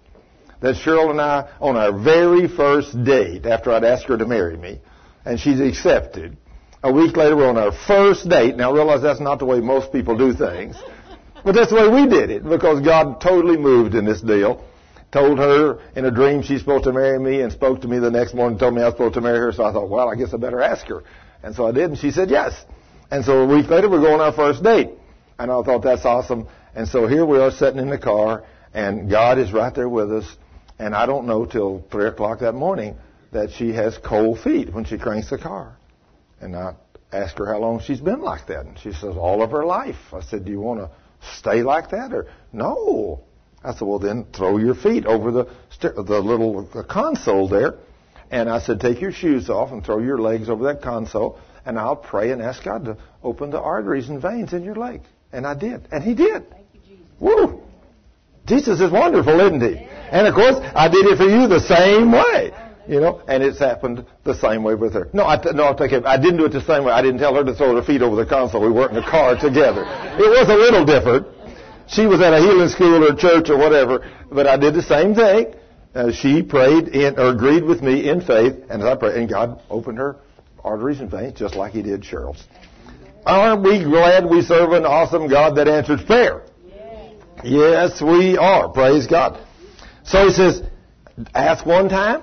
that Cheryl and I, on our very first date, after I'd asked her to marry me, and she's accepted, a week later we're on our first date. Now realize that's not the way most people do things. But that's the way we did it because God totally moved in this deal. Told her in a dream she's supposed to marry me and spoke to me the next morning and told me I was supposed to marry her. So I thought, well, I guess I better ask her. And so I did and she said yes. And so a week later we're going on our first date. And I thought that's awesome. And so here we are sitting in the car and God is right there with us. And I don't know till 3 o'clock that morning that she has cold feet when she cranks the car. And I asked her how long she's been like that. And she says, all of her life. I said, do you want to stay like that? Or, no. I said, well then throw your feet over the, the little console there. And I said, take your shoes off and throw your legs over that console. And I'll pray and ask God to open the arteries and veins in your leg. And I did. And he did. Thank you, Jesus. Woo! Jesus is wonderful, isn't he? And of course, I did it for you the same way. You know, and it's happened the same way with her. No, I no, I'll take it. I didn't do it the same way. I didn't tell her to throw her feet over the console. We weren't in the car together. It was a little different. She was at a healing school or church or whatever, but I did the same thing. Uh, she prayed in, or agreed with me in faith, and I prayed, and God opened her arteries and veins just like He did Cheryl's. Aren't we glad we serve an awesome God that answers prayer? Yes, we are. Praise God. So he says, ask one time.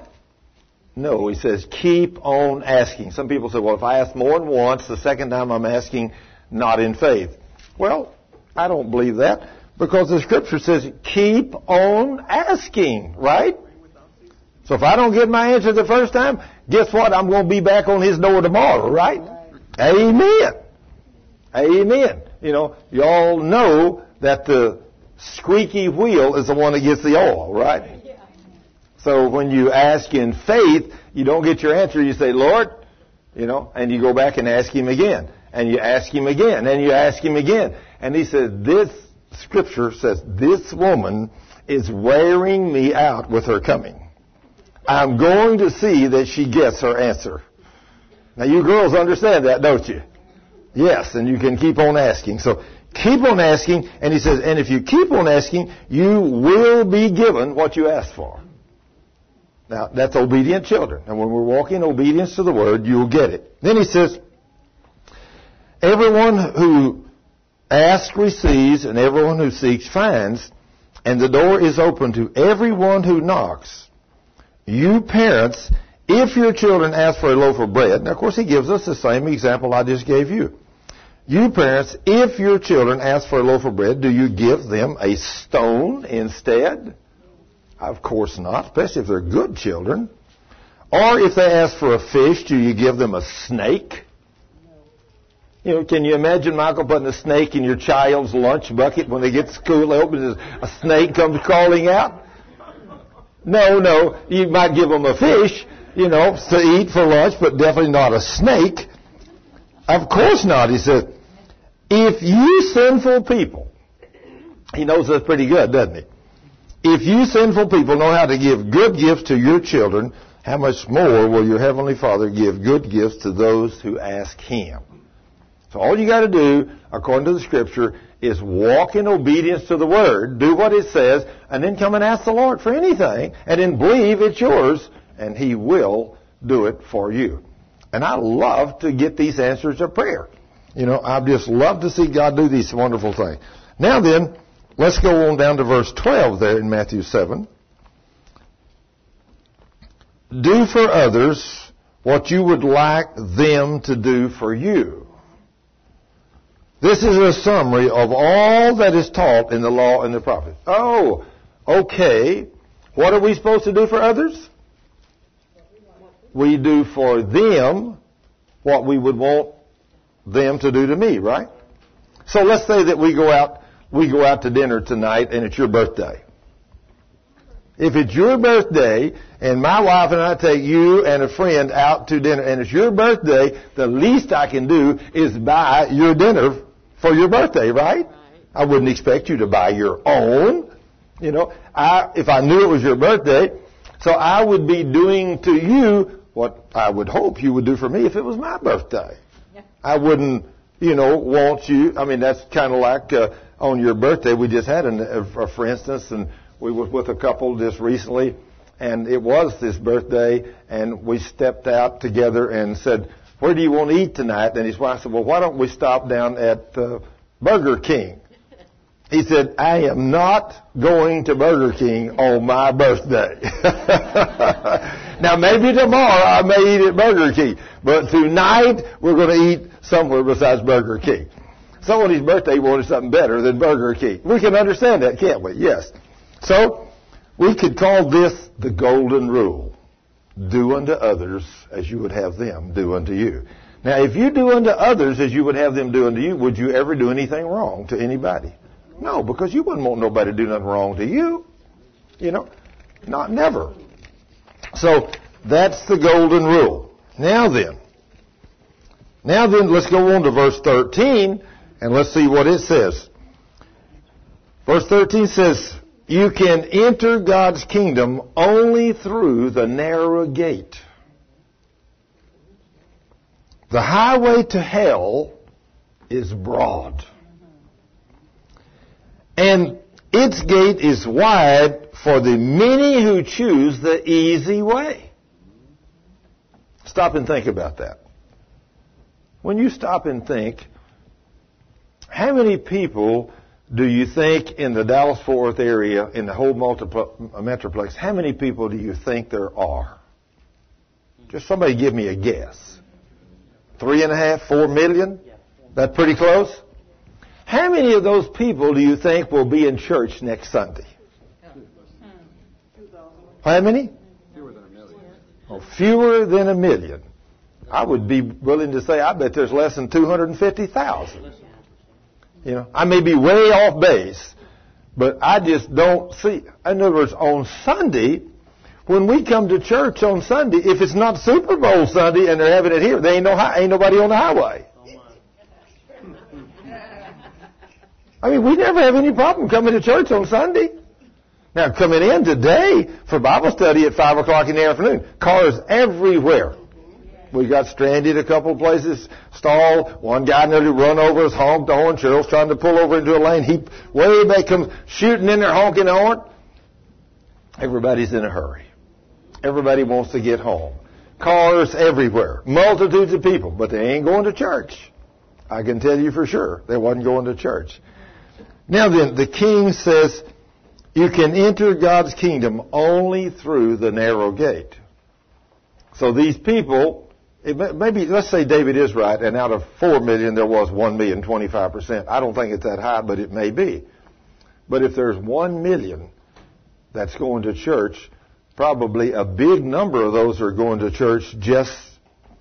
No, he says, keep on asking. Some people say, well, if I ask more than once, the second time I'm asking not in faith. Well, I don't believe that because the scripture says, keep on asking, right? So if I don't get my answer the first time, guess what? I'm going to be back on his door tomorrow, right? Amen. Amen. You know, y'all know that the squeaky wheel is the one that gets the oil, right? So when you ask in faith, you don't get your answer. You say, Lord, you know, and you go back and ask Him again. And you ask Him again. And you ask Him again. And He said, this scripture says, this woman is wearing me out with her coming. I'm going to see that she gets her answer. Now you girls understand that, don't you? Yes, and you can keep on asking. So keep on asking, and he says, and if you keep on asking, you will be given what you ask for. Now, that's obedient children. And when we're walking in obedience to the word, you'll get it. Then he says, everyone who asks receives, and everyone who seeks finds, and the door is open to everyone who knocks. You parents, if your children ask for a loaf of bread, now of course he gives us the same example I just gave you. You parents, if your children ask for a loaf of bread, do you give them a stone instead? Of course not, especially if they're good children. Or if they ask for a fish, do you give them a snake? You know, can you imagine Michael putting a snake in your child's lunch bucket when they get to school? Open a snake comes crawling out. No, no, you might give them a fish, you know, to eat for lunch, but definitely not a snake. Of course not. He said, if you sinful people, he knows this pretty good, doesn't he? If you sinful people know how to give good gifts to your children, how much more will your heavenly Father give good gifts to those who ask him? So all you got to do, according to the scripture, is walk in obedience to the word, do what it says, and then come and ask the Lord for anything, and then believe it's yours, and he will do it for you. And I love to get these answers of prayer. You know, I just love to see God do these wonderful things. Now then, Let's go on down to verse 12 there in Matthew 7. Do for others what you would like them to do for you. This is a summary of all that is taught in the law and the prophets. Oh, okay. What are we supposed to do for others? We do for them what we would want them to do to me, right? So let's say that we go out we go out to dinner tonight and it's your birthday. If it's your birthday and my wife and I take you and a friend out to dinner and it's your birthday, the least I can do is buy your dinner for your birthday, right? I wouldn't expect you to buy your own. You know, I, if I knew it was your birthday, so I would be doing to you what I would hope you would do for me if it was my birthday. I wouldn't, you know, want you, I mean, that's kind of like, uh, on your birthday. We just had, an, uh, for instance, and we were with a couple just recently, and it was this birthday, and we stepped out together and said, "Where do you want to eat tonight?" And his wife said, "Well, why don't we stop down at uh, Burger King?" He said, I am not going to Burger King on my birthday. now maybe tomorrow I may eat at Burger King, but tonight we're going to eat somewhere besides Burger King somebody's birthday wanted something better than Burger King. We can understand that, can't we? Yes. So, We could call this the golden rule. Do unto others as you would have them do unto you. Now, if you do unto others as you would have them do unto you, would you ever do anything wrong to anybody? No, because you wouldn't want nobody to do nothing wrong to you. You know, not never. So that's the golden rule. Now then, now then, let's go on to verse 13 and let's see what it says. Verse 13 says, you can enter God's kingdom only through the narrow gate. The highway to hell is broad. And its gate is wide for the many who choose the easy way. Stop and think about that. When you stop and think, how many people do you think in the Dallas Fort Worth area, in the whole uh, metroplex, how many people do you think there are? Just somebody give me a guess. Three and a half, four million? That pretty close? How many of those people do you think will be in church next Sunday? How many? Fewer than a million. Oh, fewer than a million. I would be willing to say I bet there's less than 250,000. You know, I may be way off base, but I just don't see. In other words, on Sunday, when we come to church on Sunday, if it's not Super Bowl Sunday and they're having it here, there ain't no ain't nobody on the highway. I mean, we never have any problem coming to church on Sunday. Now, coming in today for Bible study at 5 o'clock in the afternoon, cars everywhere. We got stranded a couple of places, stalled. One guy nearly run over his honk the horn. Cheryl's trying to pull over into a lane. He way back comes shooting in there honking the horn. Everybody's in a hurry. Everybody wants to get home. Cars everywhere. Multitudes of people, but they ain't going to church. I can tell you for sure they wasn't going to church. Now then, the king says, you can enter God's kingdom only through the narrow gate. So these people, maybe, let's say David is right, and out of four million there was one million, 25%. I don't think it's that high, but it may be. But if there's one million that's going to church, probably a big number of those are going to church just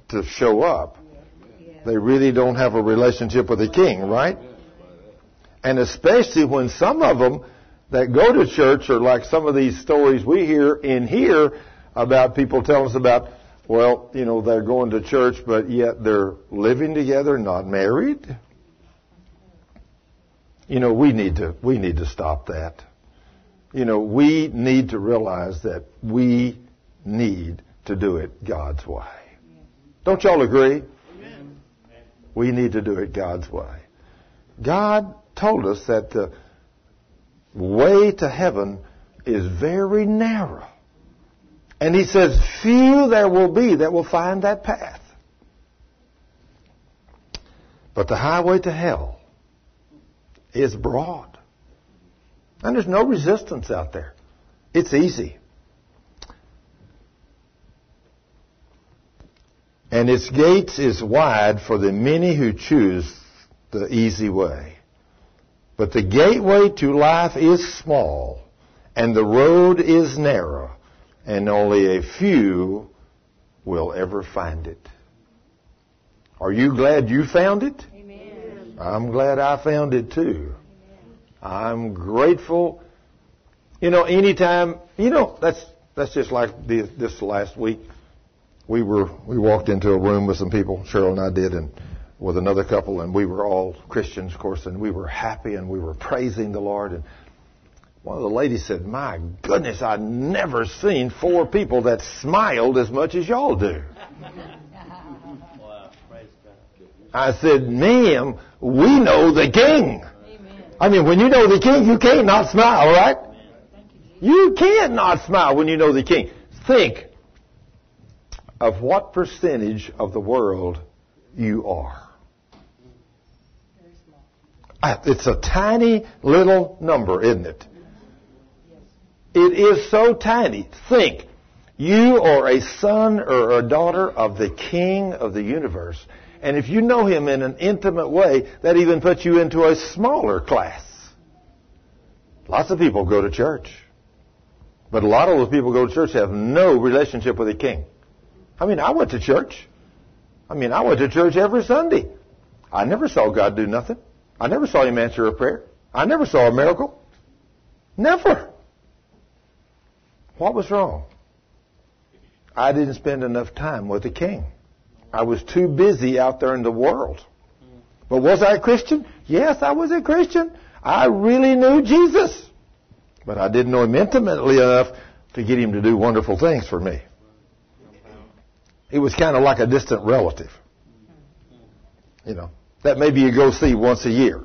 to show up. They really don't have a relationship with the king, right? And especially when some of them that go to church are like some of these stories we hear in here about people telling us about, well, you know, they're going to church, but yet they're living together, not married. You know, we need to, we need to stop that you know, we need to realize that we need to do it God's way. Don't y'all agree? Amen. We need to do it God's way. God told us that the way to heaven is very narrow. And he says, few there will be that will find that path. But the highway to hell is broad. And there's no resistance out there. It's easy. And its gates is wide for the many who choose the easy way. But the gateway to life is small, and the road is narrow, and only a few will ever find it. Are you glad you found it? Amen. I'm glad I found it too. I'm grateful. You know, anytime, you know, that's, that's just like the, this last week. We were, we walked into a room with some people, Cheryl and I did, and with another couple, and we were all Christians, of course, and we were happy and we were praising the Lord. And one of the ladies said, My goodness, I've never seen four people that smiled as much as y'all do. I said, Ma'am, we know the King. I mean, when you know the king, you can't not smile, right? You can't not smile when you know the king. Think of what percentage of the world you are. It's a tiny little number, isn't it? It is so tiny. Think, you are a son or a daughter of the king of the universe. And if you know him in an intimate way, that even puts you into a smaller class. Lots of people go to church. But a lot of those people go to church have no relationship with the King. I mean, I went to church. I mean, I went to church every Sunday. I never saw God do nothing. I never saw Him answer a prayer. I never saw a miracle. Never. What was wrong? I didn't spend enough time with the King. I was too busy out there in the world. But was I a Christian? Yes, I was a Christian. I really knew Jesus. But I didn't know him intimately enough to get him to do wonderful things for me. He was kind of like a distant relative. You know, that maybe you go see once a year.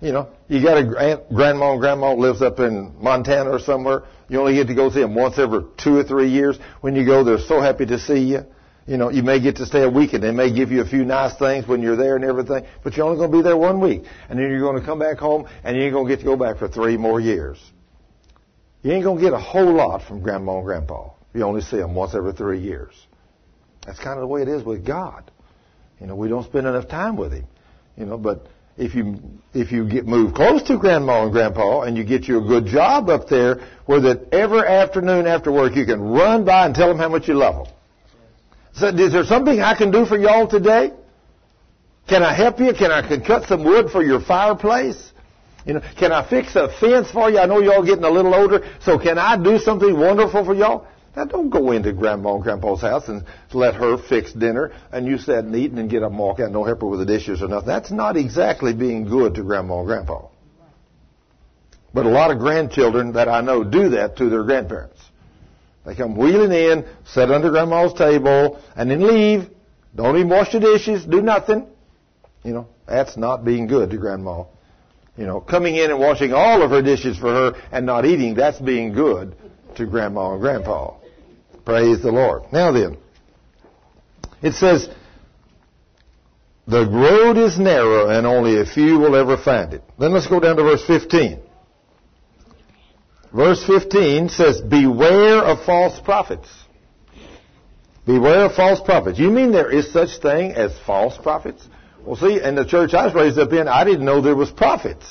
You know, you got a aunt, grandma and grandma lives up in Montana or somewhere. You only get to go see them once every two or three years. When you go, they're so happy to see you. You know, you may get to stay a week and they may give you a few nice things when you're there and everything, but you're only going to be there one week. And then you're going to come back home and you ain't going to get to go back for three more years. You ain't going to get a whole lot from grandma and grandpa. You only see them once every three years. That's kind of the way it is with God. You know, we don't spend enough time with Him. You know, but if you if you get move close to grandma and grandpa and you get you a good job up there, where that every afternoon after work you can run by and tell them how much you love them. So, is there something I can do for y'all today? Can I help you? Can I can cut some wood for your fireplace? You know, can I fix a fence for you? I know y'all getting a little older, so can I do something wonderful for y'all? Now don't go into grandma and grandpa's house and let her fix dinner and you sit and eat and get up and walk out and don't help her with the dishes or nothing. That's not exactly being good to grandma and grandpa. But a lot of grandchildren that I know do that to their grandparents. They come wheeling in, sit under grandma's table, and then leave. Don't even wash the dishes, do nothing. You know, that's not being good to grandma. You know, coming in and washing all of her dishes for her and not eating, that's being good to grandma and grandpa. Praise the Lord. Now then, it says, the road is narrow and only a few will ever find it. Then let's go down to verse 15. Verse 15 says, beware of false prophets. Beware of false prophets. You mean there is such thing as false prophets? Well, see, in the church I was raised up in, I didn't know there was prophets.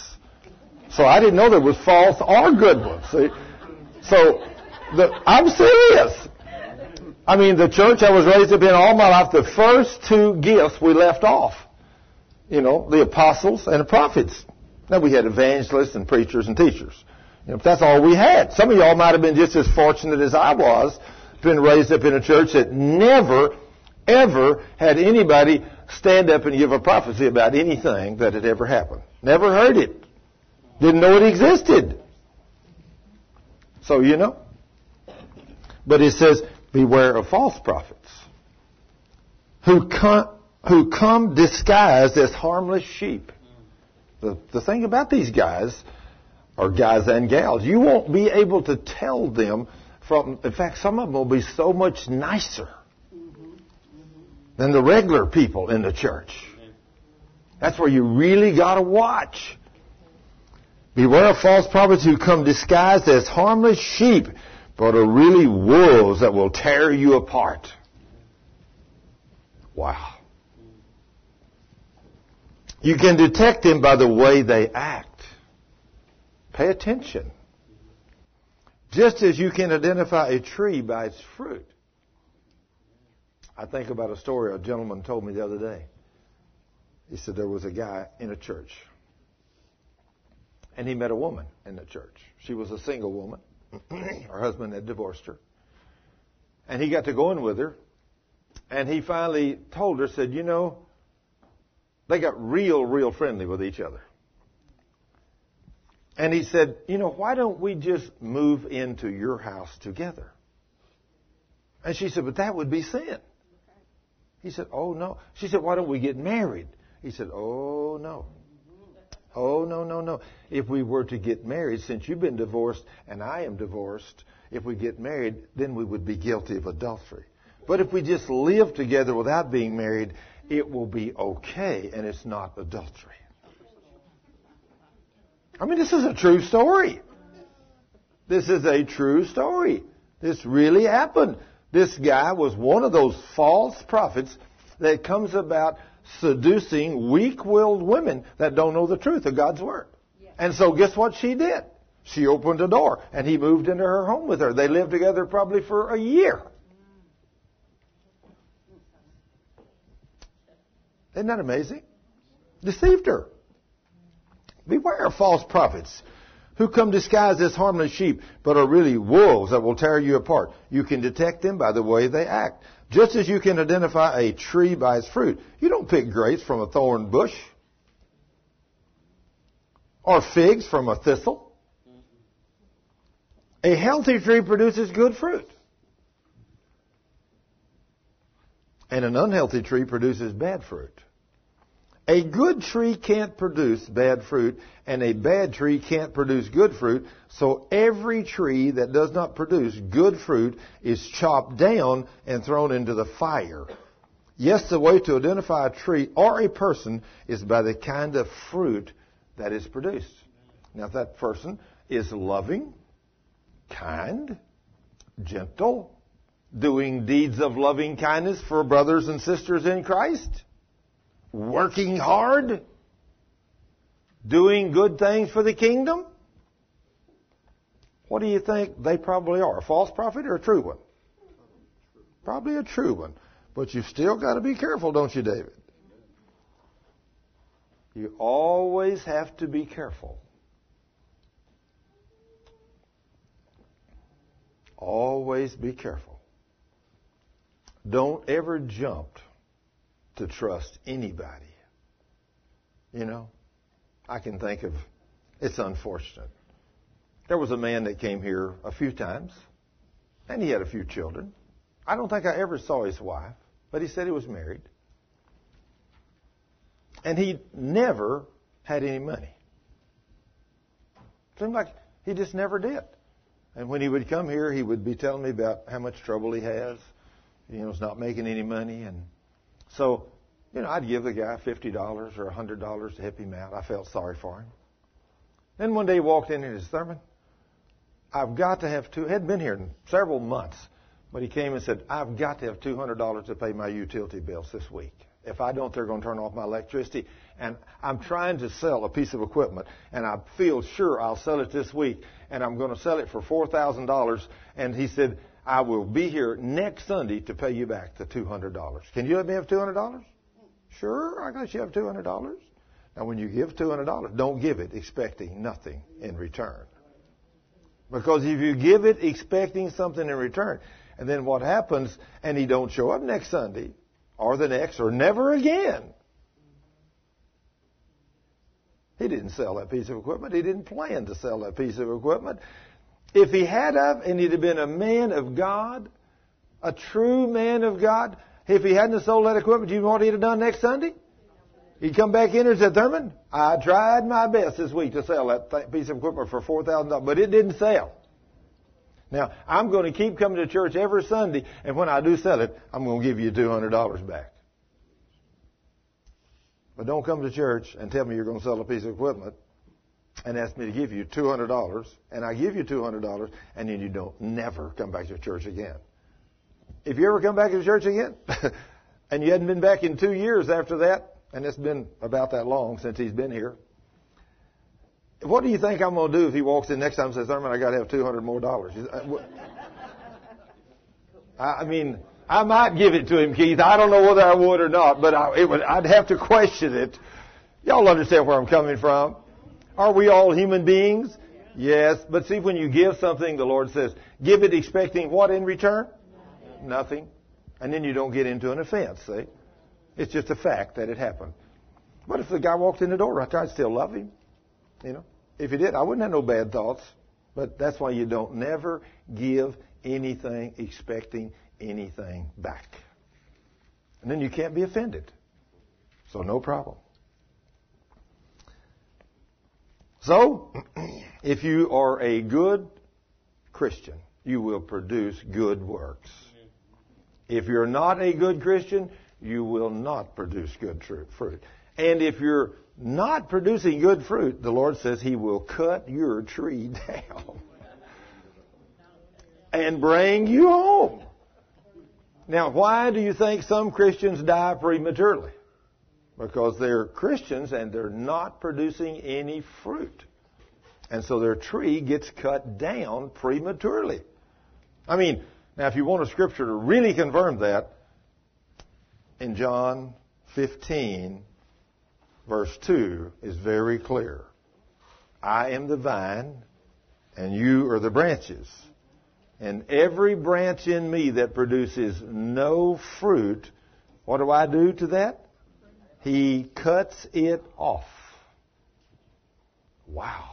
So I didn't know there was false or good ones. See? So, the, I'm serious. I mean, the church I was raised up in all my life, the first two gifts we left off. You know, the apostles and the prophets. Now we had evangelists and preachers and teachers. You know, that's all we had. Some of y'all might have been just as fortunate as I was, been raised up in a church that never, ever had anybody stand up and give a prophecy about anything that had ever happened. Never heard it. Didn't know it existed. So, you know. But it says, beware of false prophets who come, who come disguised as harmless sheep. The, the thing about these guys, or guys and gals, you won't be able to tell them from, in fact, some of them will be so much nicer than the regular people in the church. That's where you really got to watch. Beware of false prophets who come disguised as harmless sheep but are really wolves that will tear you apart. Wow. You can detect them by the way they act. Pay attention. Just as you can identify a tree by its fruit. I think about a story a gentleman told me the other day. He said there was a guy in a church. And he met a woman in the church. She was a single woman. her husband had divorced her. And he got to going with her. And he finally told her, said, you know, they got real, real friendly with each other. And he said, you know, why don't we just move into your house together? And she said, but that would be sin. He said, oh no. She said, why don't we get married? He said, oh no. Oh, no, no, no. If we were to get married, since you've been divorced and I am divorced, if we get married, then we would be guilty of adultery. But if we just live together without being married, it will be okay and it's not adultery. I mean, this is a true story. This is a true story. This really happened. This guy was one of those false prophets that comes about seducing weak-willed women that don't know the truth of God's Word. And so guess what she did? She opened a door and he moved into her home with her. They lived together probably for a year. Isn't that amazing? Deceived her. Beware of false prophets who come disguised as harmless sheep, but are really wolves that will tear you apart. You can detect them by the way they act. Just as you can identify a tree by its fruit. You don't pick grapes from a thorn bush. Or figs from a thistle. A healthy tree produces good fruit. And an unhealthy tree produces bad fruit. A good tree can't produce bad fruit, and a bad tree can't produce good fruit. So every tree that does not produce good fruit is chopped down and thrown into the fire. Yes, the way to identify a tree or a person is by the kind of fruit that is produced. Now, if that person is loving, kind, gentle, doing deeds of loving kindness for brothers and sisters in Christ, working hard, doing good things for the kingdom? What do you think they probably are? A false prophet or a true one? Probably a true one. But you've still got to be careful, don't you, David? You always have to be careful. Always be careful. Don't ever jump to trust anybody. You know, I can think of, it's unfortunate. There was a man that came here a few times, and he had a few children. I don't think I ever saw his wife, but he said he was married. And he never had any money. Seemed like he just never did. And when he would come here, he would be telling me about how much trouble he has. You know, he's not making any money, and so, you know, I'd give the guy $50 or $100 to help him out. I felt sorry for him. Then one day he walked in and said, Thurman, I've got to have two, hadn't been here in several months, but he came and said, I've got to have $200 to pay my utility bills this week. If I don't, they're going to turn off my electricity. And I'm trying to sell a piece of equipment, and I feel sure I'll sell it this week, and I'm going to sell it for $4,000. And he said, I will be here next Sunday to pay you back the $200. Can you let me have $200? Sure, I guess you have $200. Now, when you give $200, don't give it expecting nothing in return. Because if you give it expecting something in return, and then what happens, and he don't show up next Sunday, or the next, or never again. He didn't sell that piece of equipment. He didn't plan to sell that piece of equipment. If he had of, and he'd have been a man of God, a true man of God, if he hadn't sold that equipment, do you know what he'd have done next Sunday? He'd come back in and said, Thurman, I tried my best this week to sell that th- piece of equipment for $4,000, but it didn't sell. Now, I'm going to keep coming to church every Sunday, and when I do sell it, I'm going to give you $200 back. But don't come to church and tell me you're going to sell a piece of equipment and ask me to give you $200, and I give you $200, and then you don't never come back to church again. If you ever come back to church again, and you hadn't been back in two years after that, and it's been about that long since he's been here, what do you think I'm going to do if he walks in next time and says, Thurman, I got to have 200 more dollars? I mean, I might give it to him, Keith. I don't know whether I would or not, but I, would, I'd have to question it. Y'all understand where I'm coming from? Are we all human beings? Yes. But see, when you give something, the Lord says, give it expecting what in return? Nothing. And then you don't get into an offense, see? It's just a fact that it happened. What if the guy walked in the door? right there, I'd still love him. You know? If he did, I wouldn't have no bad thoughts. But that's why you don't never give anything expecting anything back. And then you can't be offended. So no problem. So, if you are a good Christian, you will produce good works. If you're not a good Christian, you will not produce good fruit. And if you're not producing good fruit, the Lord says He will cut your tree down and bring you home. Now, why do you think some Christians die prematurely? Because they're Christians and they're not producing any fruit. And so their tree gets cut down prematurely. I mean, now if you want a scripture to really confirm that, in John 15, verse 2 is very clear. I am the vine, and you are the branches. And every branch in me that produces no fruit, what do I do to that? He cuts it off. Wow.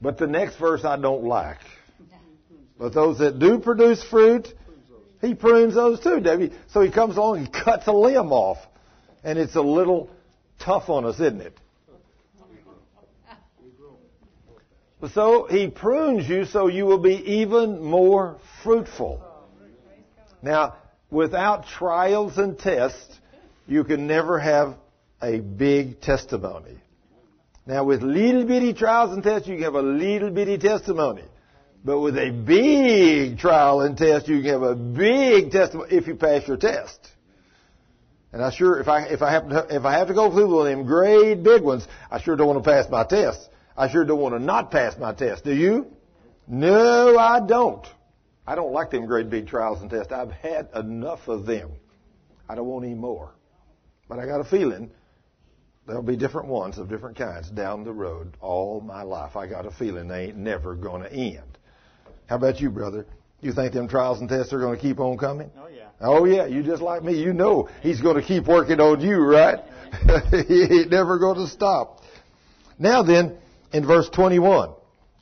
But the next verse I don't like. But those that do produce fruit, he prunes those too, Debbie. So he comes along and cuts a limb off. And it's a little tough on us, isn't it? So he prunes you so you will be even more fruitful. Now, without trials and tests, you can never have a big testimony. Now, with little bitty trials and tests, you can have a little bitty testimony. But with a big trial and test, you can have a big testimony if you pass your test. And I sure, if I if I have to if I have to go through one of them great big ones, I sure don't want to pass my test. I sure don't want to not pass my test. Do you? No, I don't. I don't like them great big trials and tests. I've had enough of them. I don't want any more. But I got a feeling there'll be different ones of different kinds down the road all my life. I got a feeling they ain't never going to end. How about you, brother? You think them trials and tests are going to keep on coming? Oh yeah. Oh yeah, you just like me. You know he's going to keep working on you, right? he ain't never going to stop. Now then, in verse 21,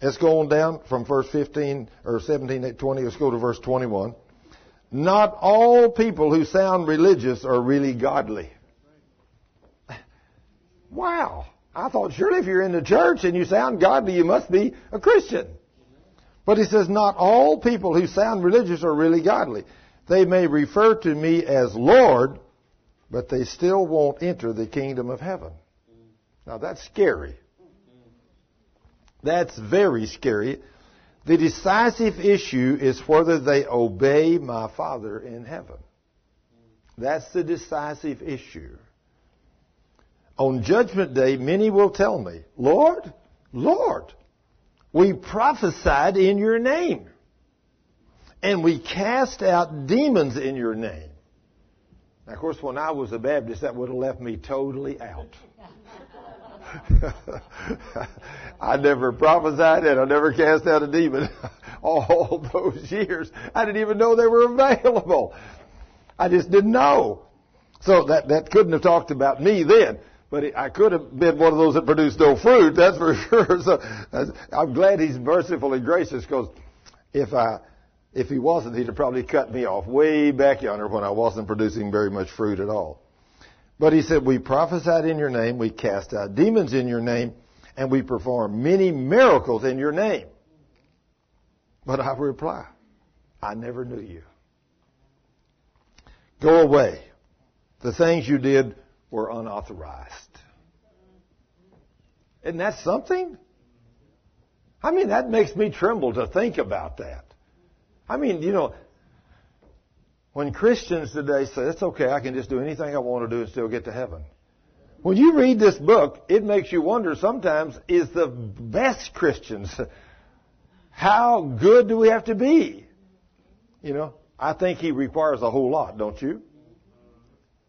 let's go on down from verse 15 or 17, to 20. Let's go to verse 21. Not all people who sound religious are really godly. Wow. I thought surely if you're in the church and you sound godly, you must be a Christian. But he says, not all people who sound religious are really godly. They may refer to me as Lord, but they still won't enter the kingdom of heaven. Now that's scary. That's very scary. The decisive issue is whether they obey my Father in heaven. That's the decisive issue. On Judgment Day, many will tell me, Lord, Lord, we prophesied in your name. And we cast out demons in your name. Now, of course, when I was a Baptist, that would have left me totally out. I never prophesied and I never cast out a demon all those years. I didn't even know they were available. I just didn't know. So that, that couldn't have talked about me then. But I could have been one of those that produced no fruit, that's for sure. So I'm glad he's merciful and gracious because if I, if he wasn't, he'd have probably cut me off way back yonder when I wasn't producing very much fruit at all. But he said, we prophesied in your name, we cast out demons in your name, and we performed many miracles in your name. But I reply, I never knew you. Go away. The things you did were unauthorized. Isn't that something? I mean, that makes me tremble to think about that. I mean, you know, when Christians today say, it's okay, I can just do anything I want to do and still get to heaven. When you read this book, it makes you wonder sometimes, is the best Christians, how good do we have to be? You know, I think he requires a whole lot, don't you?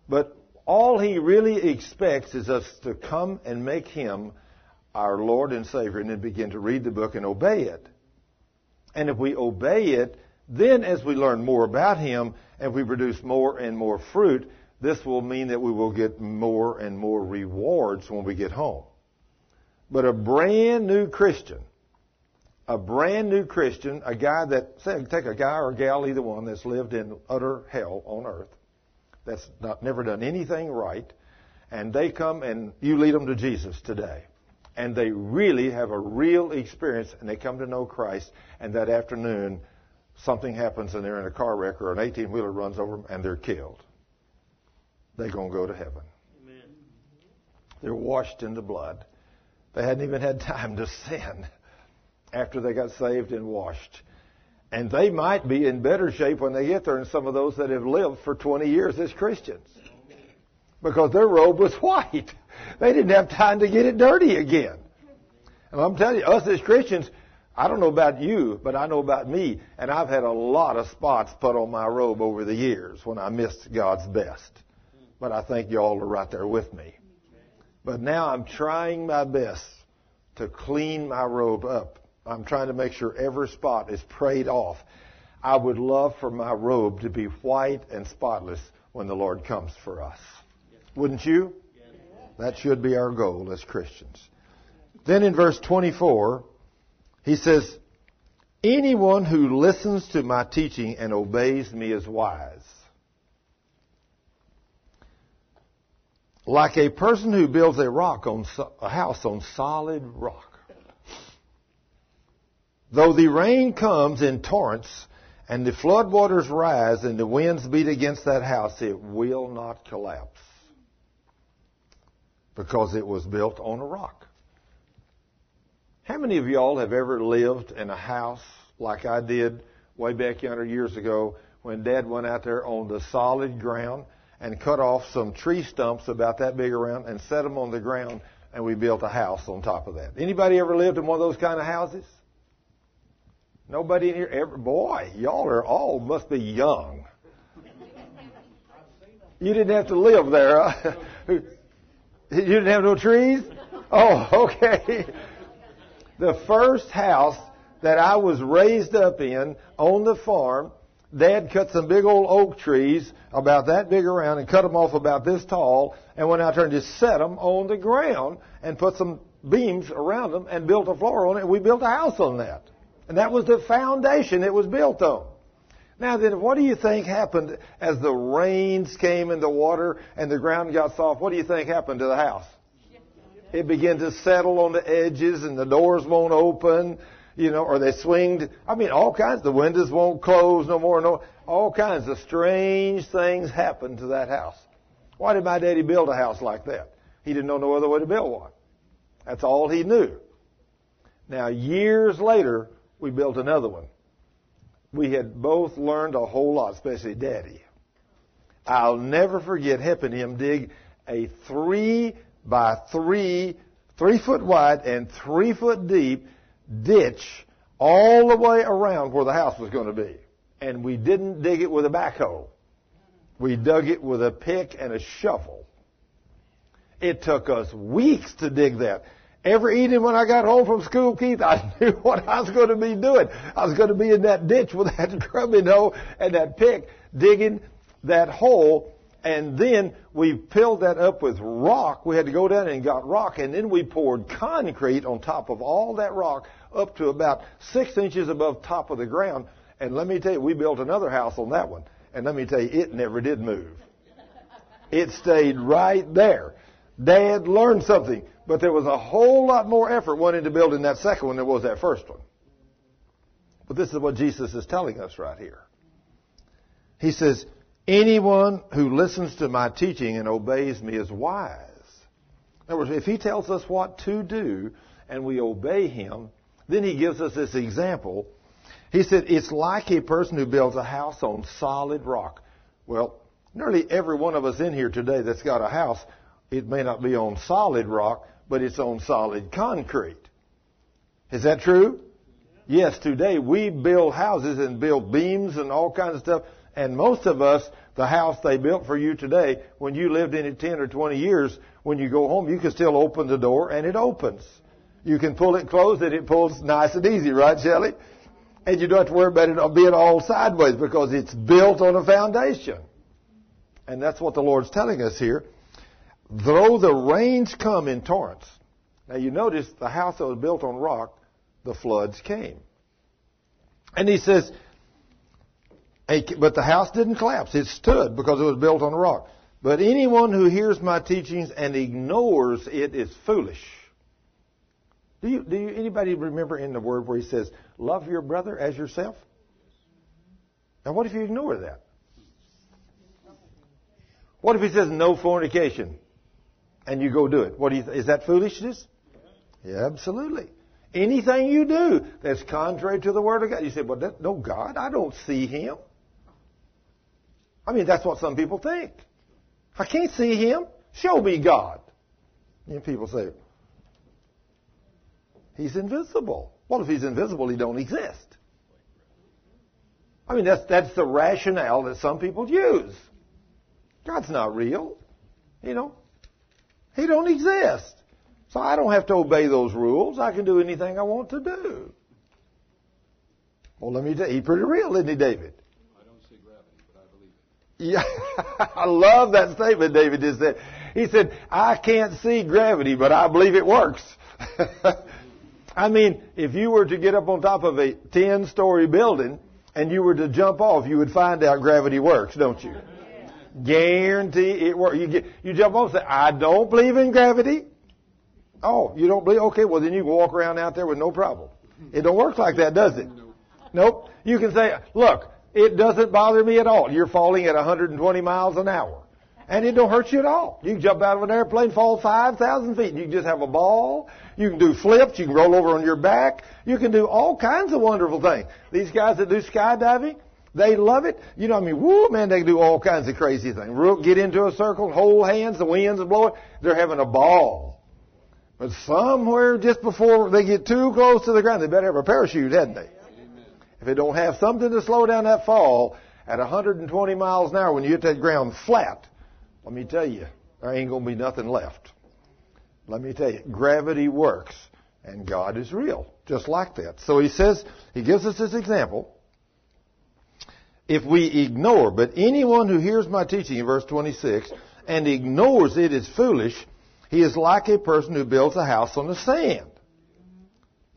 But all he really expects is us to come and make him our Lord and Savior and then begin to read the book and obey it. And if we obey it, then as we learn more about him and we produce more and more fruit, this will mean that we will get more and more rewards when we get home. But a brand new Christian, a brand new Christian, a guy that, say, take a guy or a gal, either one, that's lived in utter hell on earth, that's not, never done anything right, and they come and you lead them to Jesus today. And they really have a real experience and they come to know Christ, and that afternoon something happens and they're in a car wreck or an 18 wheeler runs over them and they're killed. They're going to go to heaven. Amen. They're washed in the blood. They hadn't even had time to sin after they got saved and washed. And they might be in better shape when they get there than some of those that have lived for 20 years as Christians. Because their robe was white. They didn't have time to get it dirty again. And I'm telling you, us as Christians, I don't know about you, but I know about me, and I've had a lot of spots put on my robe over the years when I missed God's best. But I think y'all are right there with me. But now I'm trying my best to clean my robe up. I'm trying to make sure every spot is prayed off. I would love for my robe to be white and spotless when the Lord comes for us. Wouldn't you? That should be our goal as Christians. Then in verse 24, he says, Anyone who listens to my teaching and obeys me is wise. Like a person who builds a rock on a house on solid rock. Though the rain comes in torrents and the floodwaters rise and the winds beat against that house, it will not collapse because it was built on a rock. How many of y'all have ever lived in a house like I did way back yonder years ago when Dad went out there on the solid ground and cut off some tree stumps about that big around and set them on the ground and we built a house on top of that. Anybody ever lived in one of those kind of houses? Nobody in here ever boy, y'all are all must be young. You didn't have to live there. Huh? you didn't have no trees? Oh, okay the first house that I was raised up in on the farm, Dad cut some big old oak trees about that big around and cut them off about this tall and out there and just set them on the ground and put some beams around them and built a floor on it. We built a house on that. And that was the foundation it was built on. Now then, what do you think happened as the rains came in the water and the ground got soft? What do you think happened to the house? it began to settle on the edges and the doors won't open, you know, or they swinged. I mean, all kinds. The windows won't close no more. No, all kinds of strange things happened to that house. Why did my daddy build a house like that? He didn't know no other way to build one. That's all he knew. Now, years later, we built another one. We had both learned a whole lot, especially Daddy. I'll never forget helping him dig a three by three, three foot wide and three foot deep ditch all the way around where the house was going to be. And we didn't dig it with a backhoe. We dug it with a pick and a shovel. It took us weeks to dig that. Every evening when I got home from school, Keith, I knew what I was going to be doing. I was going to be in that ditch with that grubbing hoe and that pick digging that hole and then we filled that up with rock. We had to go down and got rock, and then we poured concrete on top of all that rock up to about six inches above top of the ground. And let me tell you, we built another house on that one. And let me tell you, it never did move. It stayed right there. Dad learned something, but there was a whole lot more effort went into building that second one than was that first one. But this is what Jesus is telling us right here. He says, Anyone who listens to my teaching and obeys me is wise. In other words, if he tells us what to do and we obey him, then he gives us this example. He said, it's like a person who builds a house on solid rock. Well, nearly every one of us in here today that's got a house, it may not be on solid rock, but it's on solid concrete. Is that true? Yes, today we build houses and build beams and all kinds of stuff and most of us, the house they built for you today, when you lived in it 10 or 20 years, when you go home, you can still open the door and it opens. You can pull it closed and it pulls nice and easy, right, Shelley? And you don't have to worry about it being all sideways because it's built on a foundation. And that's what the Lord's telling us here. Though the rains come in torrents. Now you notice the house that was built on rock, the floods came. And he says, but the house didn't collapse. It stood because it was built on rock. But anyone who hears my teachings and ignores it is foolish. Do you, do you, anybody remember in the word where he says, love your brother as yourself? Now what if you ignore that? What if he says no fornication and you go do it? What do you, is that foolishness? Yeah, absolutely. Anything you do that's contrary to the word of God, you say, well, that, no, God, I don't see him. I mean, that's what some people think. I can't see him. Show me God. And people say, He's invisible. Well, if he's invisible, he don't exist. I mean, that's, that's the rationale that some people use. God's not real. You know, he don't exist. So I don't have to obey those rules. I can do anything I want to do. Well, let me tell you, he's pretty real, isn't he, David? I don't see gravity, but I believe it. Yeah, I love that statement David just said. He said, I can't see gravity, but I believe it works. I mean, if you were to get up on top of a 10 story building and you were to jump off, you would find out gravity works, don't you? Guarantee it works. You, get, you jump off and say, I don't believe in gravity. Oh, you don't believe? Okay, well then you can walk around out there with no problem. It don't work like that, does it? Nope. You can say, look, it doesn't bother me at all. You're falling at 120 miles an hour. And it don't hurt you at all. You can jump out of an airplane, fall 5,000 feet. You can just have a ball. You can do flips. You can roll over on your back. You can do all kinds of wonderful things. These guys that do skydiving, they love it. You know, I mean, woo, man, they do all kinds of crazy things. Get into a circle, hold hands, the wind's blowing. They're having a ball. But somewhere just before they get too close to the ground, they better have a parachute, hadn't they? If they don't have something to slow down that fall at 120 miles an hour when you hit that ground flat, let me tell you, there ain't going to be nothing left. Let me tell you, gravity works and God is real, just like that. So he says, he gives us this example. If we ignore, but anyone who hears my teaching in verse 26 and ignores it is foolish, he is like a person who builds a house on the sand.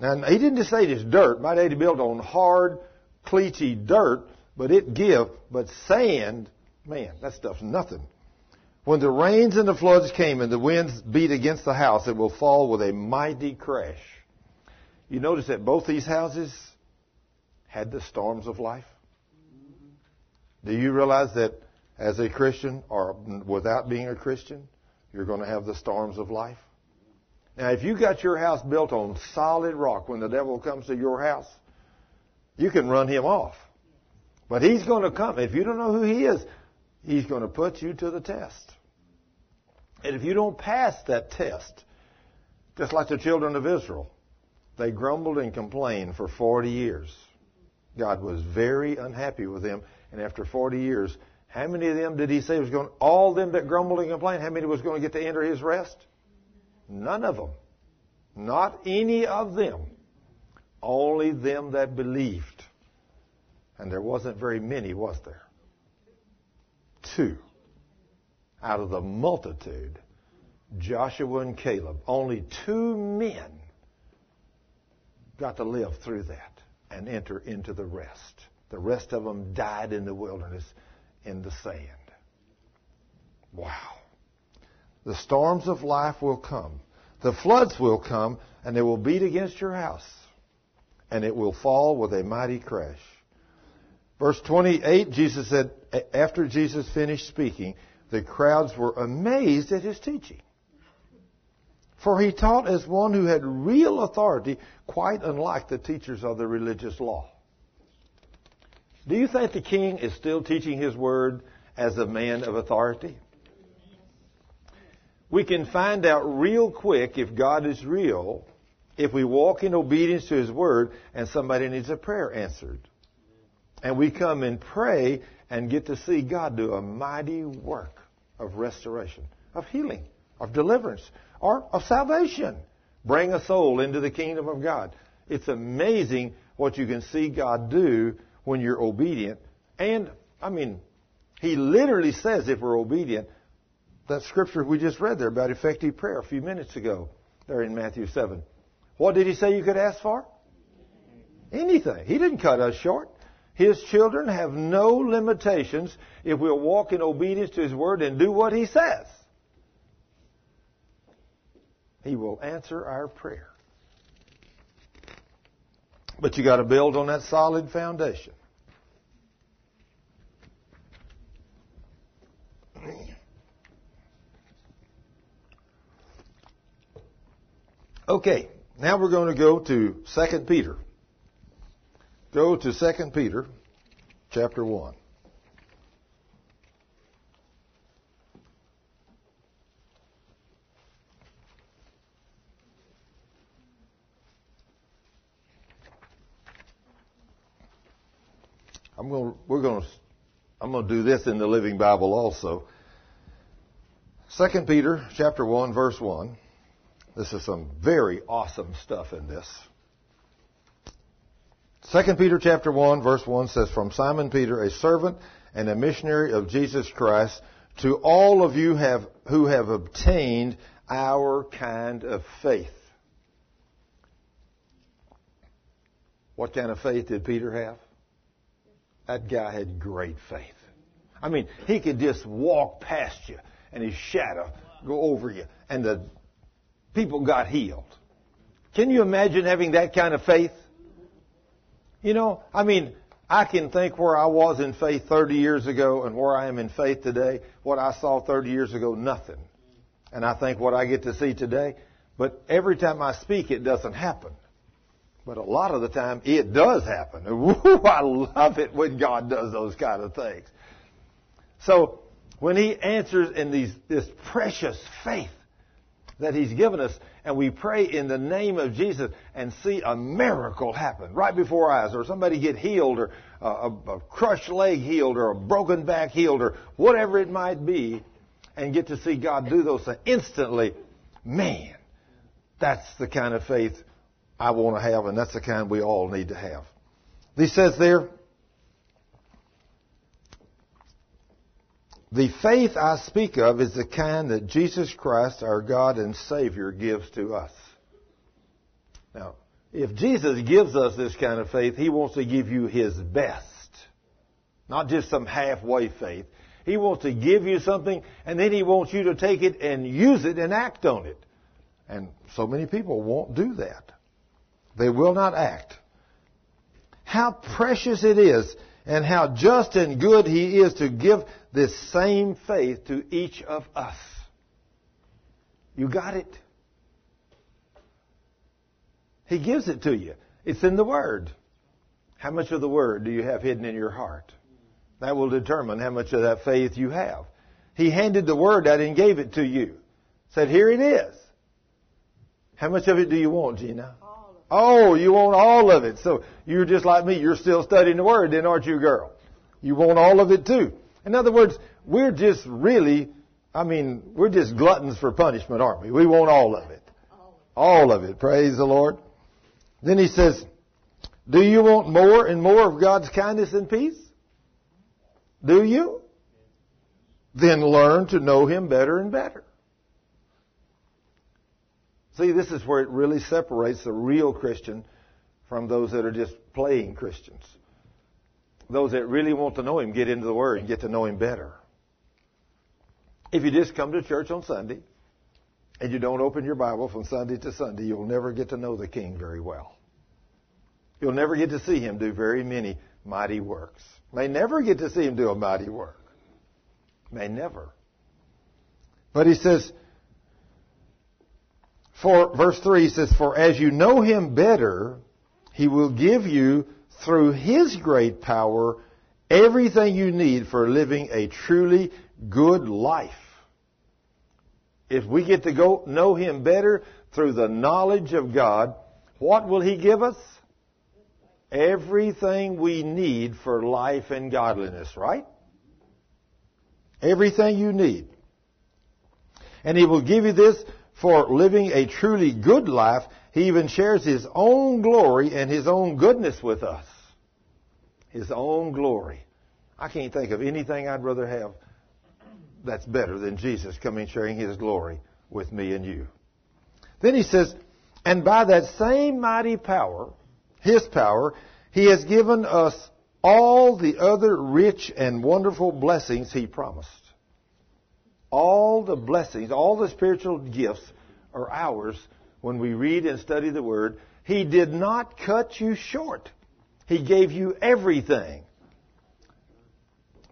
Now, he didn't just say it's dirt. My daddy built on hard, cleachy dirt, but it give. But sand, man, that stuff's nothing. When the rains and the floods came and the winds beat against the house, it will fall with a mighty crash. You notice that both these houses had the storms of life? Do you realize that as a Christian or without being a Christian, you're going to have the storms of life? Now, if you got your house built on solid rock, when the devil comes to your house, you can run him off. But he's going to come. If you don't know who he is, he's going to put you to the test. And if you don't pass that test, just like the children of Israel, they grumbled and complained for 40 years. God was very unhappy with them. And after 40 years, how many of them did he say was going, all them that grumbled and complained, how many was going to get to enter his rest? None of them. Not any of them. Only them that believed. And there wasn't very many, was there? Two. Out of the multitude, Joshua and Caleb, only two men got to live through that and enter into the rest. The rest of them died in the wilderness in the sand. Wow. The storms of life will come. The floods will come and they will beat against your house and it will fall with a mighty crash. Verse 28, Jesus said, after Jesus finished speaking, the crowds were amazed at his teaching. For he taught as one who had real authority, quite unlike the teachers of the religious law. Do you think the king is still teaching his word as a man of authority? We can find out real quick if God is real if we walk in obedience to his word and somebody needs a prayer answered. And we come and pray and get to see God do a mighty work of restoration, of healing, of deliverance, or of salvation. Bring a soul into the kingdom of God. It's amazing what you can see God do when you're obedient. And, I mean, He literally says if we're obedient, that scripture we just read there about effective prayer a few minutes ago, there in Matthew 7. What did He say you could ask for? Anything. He didn't cut us short. His children have no limitations if we'll walk in obedience to His Word and do what He says. He will answer our prayer. But you got to build on that solid foundation. Okay, now we're going to go to 2 Peter. Go to 2 Peter chapter 1. I'm going. We're going to. I'm going to do this in the Living Bible also. Second Peter chapter one verse one. This is some very awesome stuff in this. Second Peter chapter one verse one says, "From Simon Peter, a servant and a missionary of Jesus Christ, to all of you have, who have obtained our kind of faith." What kind of faith did Peter have? That guy had great faith. I mean, he could just walk past you and his shadow go over you and the people got healed. Can you imagine having that kind of faith? You know, I mean, I can think where I was in faith 30 years ago and where I am in faith today. What I saw 30 years ago, nothing. And I think what I get to see today, but every time I speak, it doesn't happen. But a lot of the time, it does happen. I love it when God does those kind of things. So, when He answers in these, this precious faith that He's given us, and we pray in the name of Jesus and see a miracle happen right before our eyes, or somebody get healed, or a, a crushed leg healed, or a broken back healed, or whatever it might be, and get to see God do those things instantly, man, that's the kind of faith I want to have, and that's the kind we all need to have. He says there, the faith I speak of is the kind that Jesus Christ, our God and Savior, gives to us. Now, if Jesus gives us this kind of faith, He wants to give you His best. Not just some halfway faith. He wants to give you something, and then He wants you to take it and use it and act on it. And so many people won't do that. They will not act. How precious it is and how just and good He is to give this same faith to each of us. You got it? He gives it to you. It's in the Word. How much of the Word do you have hidden in your heart? That will determine how much of that faith you have. He handed the Word out and gave it to you. Said, here it is. How much of it do you want, Gina? Oh, you want all of it. So you're just like me. You're still studying the Word, then, aren't you, girl? You want all of it too. In other words, we're just really, I mean, we're just gluttons for punishment, aren't we? We want all of it. All of it. Praise the Lord. Then he says, do you want more and more of God's kindness and peace? Do you? Then learn to know Him better and better. See, this is where it really separates the real Christian from those that are just playing Christians. Those that really want to know Him get into the Word and get to know Him better. If you just come to church on Sunday and you don't open your Bible from Sunday to Sunday, you'll never get to know the King very well. You'll never get to see Him do very many mighty works. May never get to see Him do a mighty work. May never. But He says, for, verse 3 says, For as you know him better, he will give you, through his great power, everything you need for living a truly good life. If we get to go know him better through the knowledge of God, what will he give us? Everything we need for life and godliness, right? Everything you need. And he will give you this for living a truly good life, he even shares his own glory and his own goodness with us. His own glory. I can't think of anything I'd rather have that's better than Jesus coming sharing his glory with me and you. Then he says, and by that same mighty power, his power, he has given us all the other rich and wonderful blessings he promised. All the blessings, all the spiritual gifts are ours when we read and study the Word. He did not cut you short. He gave you everything.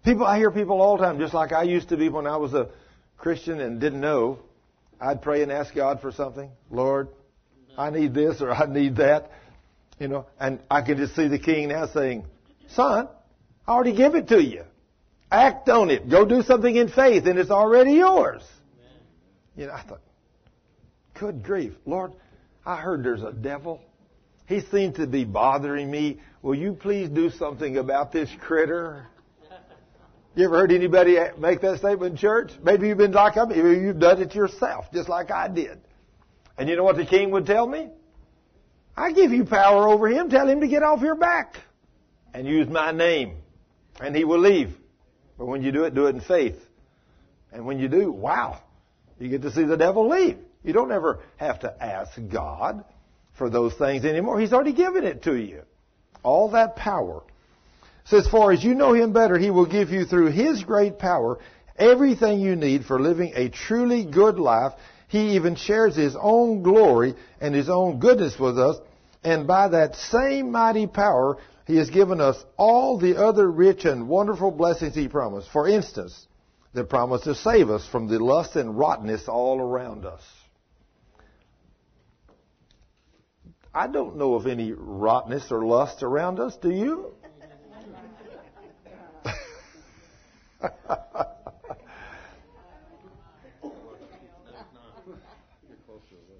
People, I hear people all the time, just like I used to be when I was a Christian and didn't know. I'd pray and ask God for something. Lord, I need this or I need that. You know, and I can just see the king now saying, son, I already give it to you. Act on it. Go do something in faith, and it's already yours. You know, I thought, good grief, Lord, I heard there's a devil, he seems to be bothering me. Will you please do something about this critter? You ever heard anybody make that statement in church? Maybe you've been like me. Maybe you've done it yourself, just like I did. And you know what the king would tell me? I give you power over him. Tell him to get off your back and use my name, and he will leave. But when you do it, do it in faith. And when you do, wow, you get to see the devil leave. You don't ever have to ask God for those things anymore. He's already given it to you. All that power. So as far as you know Him better, He will give you through His great power everything you need for living a truly good life. He even shares His own glory and His own goodness with us. And by that same mighty power, He has given us all the other rich and wonderful blessings He promised. For instance, the promise to save us from the lust and rottenness all around us. I don't know of any rottenness or lust around us, do you?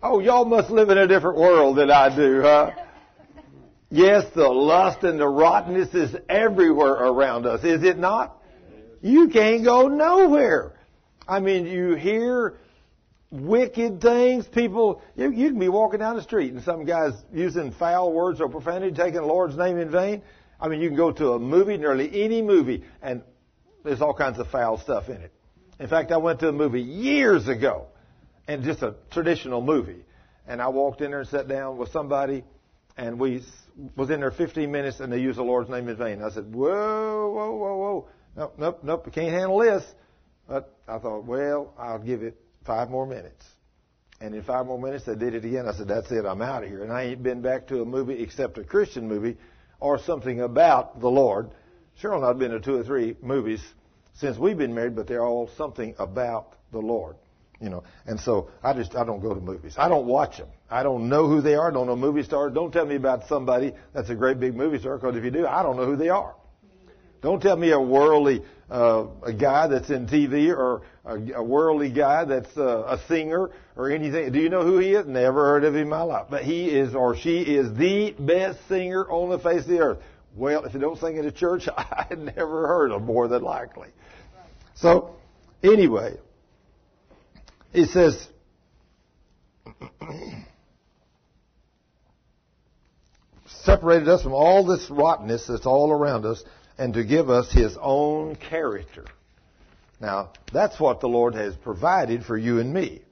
oh, y'all must live in a different world than I do, huh? Yes, the lust and the rottenness is everywhere around us, is it not? You can't go nowhere. I mean, you hear wicked things. People, you, you can be walking down the street and some guy's using foul words or profanity, taking the Lord's name in vain. I mean, you can go to a movie, nearly any movie, and there's all kinds of foul stuff in it. In fact, I went to a movie years ago, and just a traditional movie, and I walked in there and sat down with somebody, and we was in there 15 minutes, and they used the Lord's name in vain. I said, "Whoa, whoa, whoa, whoa! Nope, nope, nope! I can't handle this." But I thought, well, I'll give it five more minutes. And in five more minutes, they did it again. I said, that's it. I'm out of here. And I ain't been back to a movie except a Christian movie or something about the Lord. Cheryl and I have been to two or three movies since we've been married, but they're all something about the Lord. You know, and so I just I don't go to movies. I don't watch them. I don't know who they are. Don't know movie stars. Don't tell me about somebody that's a great big movie star because if you do, I don't know who they are. Don't tell me a worldly uh, a guy that's in TV or a, a worldly guy that's uh, a singer or anything. Do you know who he is? Never heard of him in my life. But he is or she is the best singer on the face of the earth. Well, if you don't sing in a church, I never heard of more than likely. So, anyway, he says, separated us from all this rottenness that's all around us and to give us his own character. Now, that's what the Lord has provided for you and me.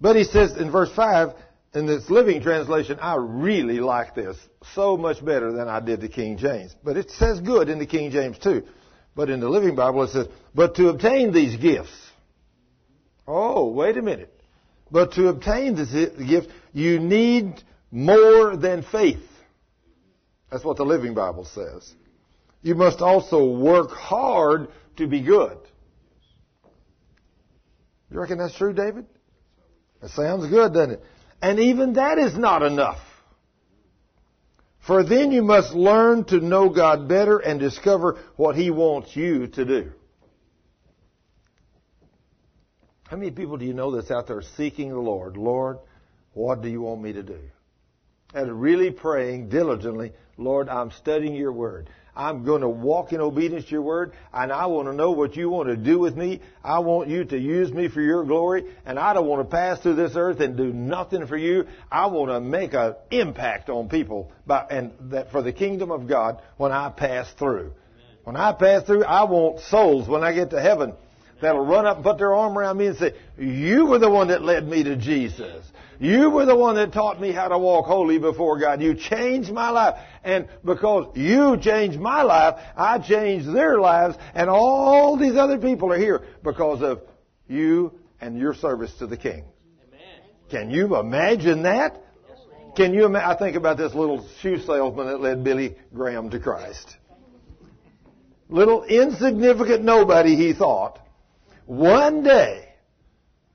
But he says in verse 5, in this living translation, I really like this so much better than I did the King James. But it says good in the King James too. But in the Living Bible it says, but to obtain these gifts. Oh, wait a minute. But to obtain this gift, you need more than faith. That's what the Living Bible says you must also work hard to be good. You reckon that's true, David? That sounds good, doesn't it? And even that is not enough. For then you must learn to know God better and discover what He wants you to do. How many people do you know that's out there seeking the Lord? Lord, what do you want me to do? And really praying diligently, Lord, I'm studying your word. I'm going to walk in obedience to your word, and I want to know what you want to do with me. I want you to use me for your glory, and I don't want to pass through this earth and do nothing for you. I want to make an impact on people by, and that for the kingdom of God when I pass through. When I pass through, I want souls when I get to heaven that'll run up and put their arm around me and say, you were the one that led me to Jesus. You were the one that taught me how to walk holy before God. You changed my life. And because you changed my life, I changed their lives. And all these other people are here because of you and your service to the King. Amen. Can you imagine that? Can you imagine? I think about this little shoe salesman that led Billy Graham to Christ. Little insignificant nobody, he thought. One day,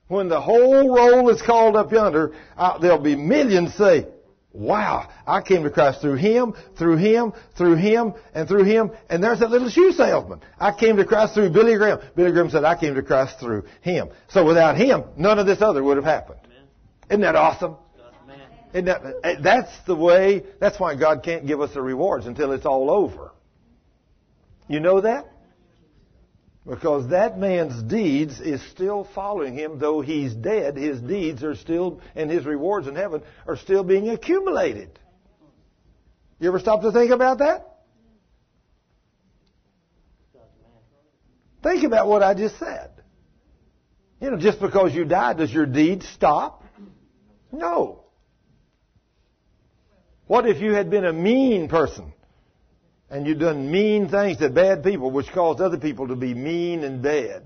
when the whole roll is called up yonder, uh, there'll be millions say, wow, I came to Christ through him, through him, through him, and through him. And there's that little shoe salesman. I came to Christ through Billy Graham. Billy Graham said, I came to Christ through him. So without him, none of this other would have happened. Isn't that awesome? And that, eh, that's the way, that's why God can't give us the rewards until it's all over. You know that? Because that man's deeds is still following him, though he's dead, his deeds are still, and his rewards in heaven are still being accumulated. You ever stop to think about that? Think about what I just said. You know, just because you die, does your deed stop? No. What if you had been a mean person and you've done mean things to bad people which caused other people to be mean and bad?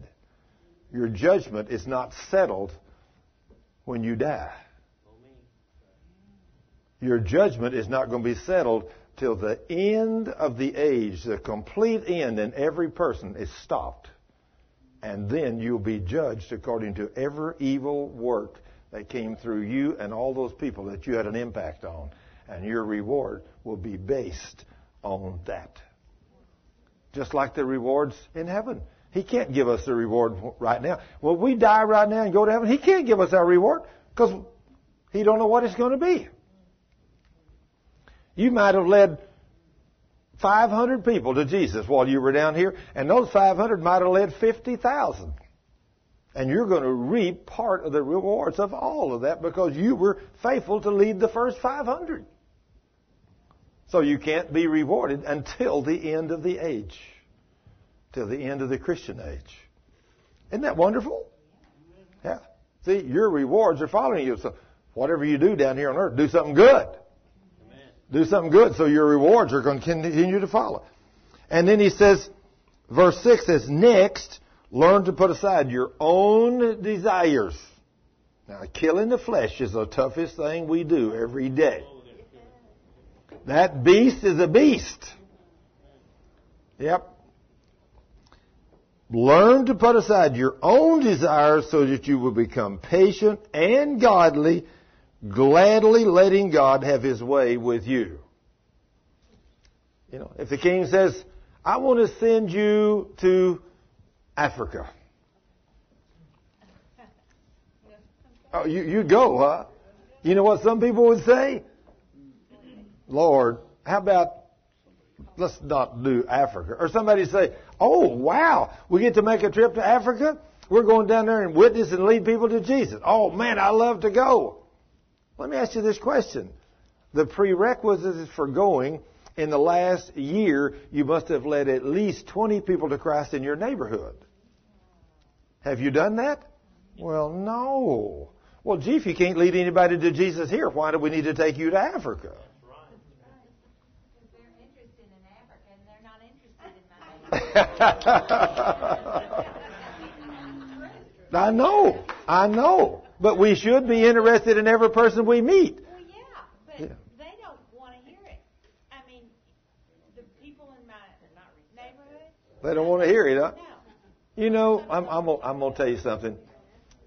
Your judgment is not settled when you die. Your judgment is not going to be settled till the end of the age, the complete end, and every person is stopped. And then you'll be judged according to every evil work that came through you and all those people that you had an impact on. And your reward will be based on that. Just like the rewards in heaven. He can't give us the reward right now. Well, we die right now and go to heaven. He can't give us our reward because he don't know what it's going to be. You might have led 500 people to Jesus while you were down here, and those 500 might have led 50,000. And you're going to reap part of the rewards of all of that because you were faithful to lead the first 500. So you can't be rewarded until the end of the age, till the end of the Christian age. Isn't that wonderful? Yeah. See, your rewards are following you. So whatever you do down here on earth, do something good. Do something good so your rewards are going to continue to follow. And then he says, verse 6 says, Next, learn to put aside your own desires. Now, killing the flesh is the toughest thing we do every day. That beast is a beast. Yep. Learn to put aside your own desires so that you will become patient and godly gladly letting God have his way with you. You know, if the king says, I want to send you to Africa. Oh, you, you go, huh? You know what some people would say? Lord, how about let's not do Africa? Or somebody say, oh wow, we get to make a trip to Africa? We're going down there and witness and lead people to Jesus. Oh man, I love to go. Let me ask you this question. The prerequisites for going in the last year, you must have led at least 20 people to Christ in your neighborhood. Have you done that? Well, no. Well, gee, if you can't lead anybody to Jesus here, why do we need to take you to Africa? I know, I know. But we should be interested in every person we meet. Well, yeah, but yeah. they don't want to hear it. I mean, the people in my neighborhood. They don't want to hear it, huh? No. You know, I'm, I'm, I'm going to tell you something.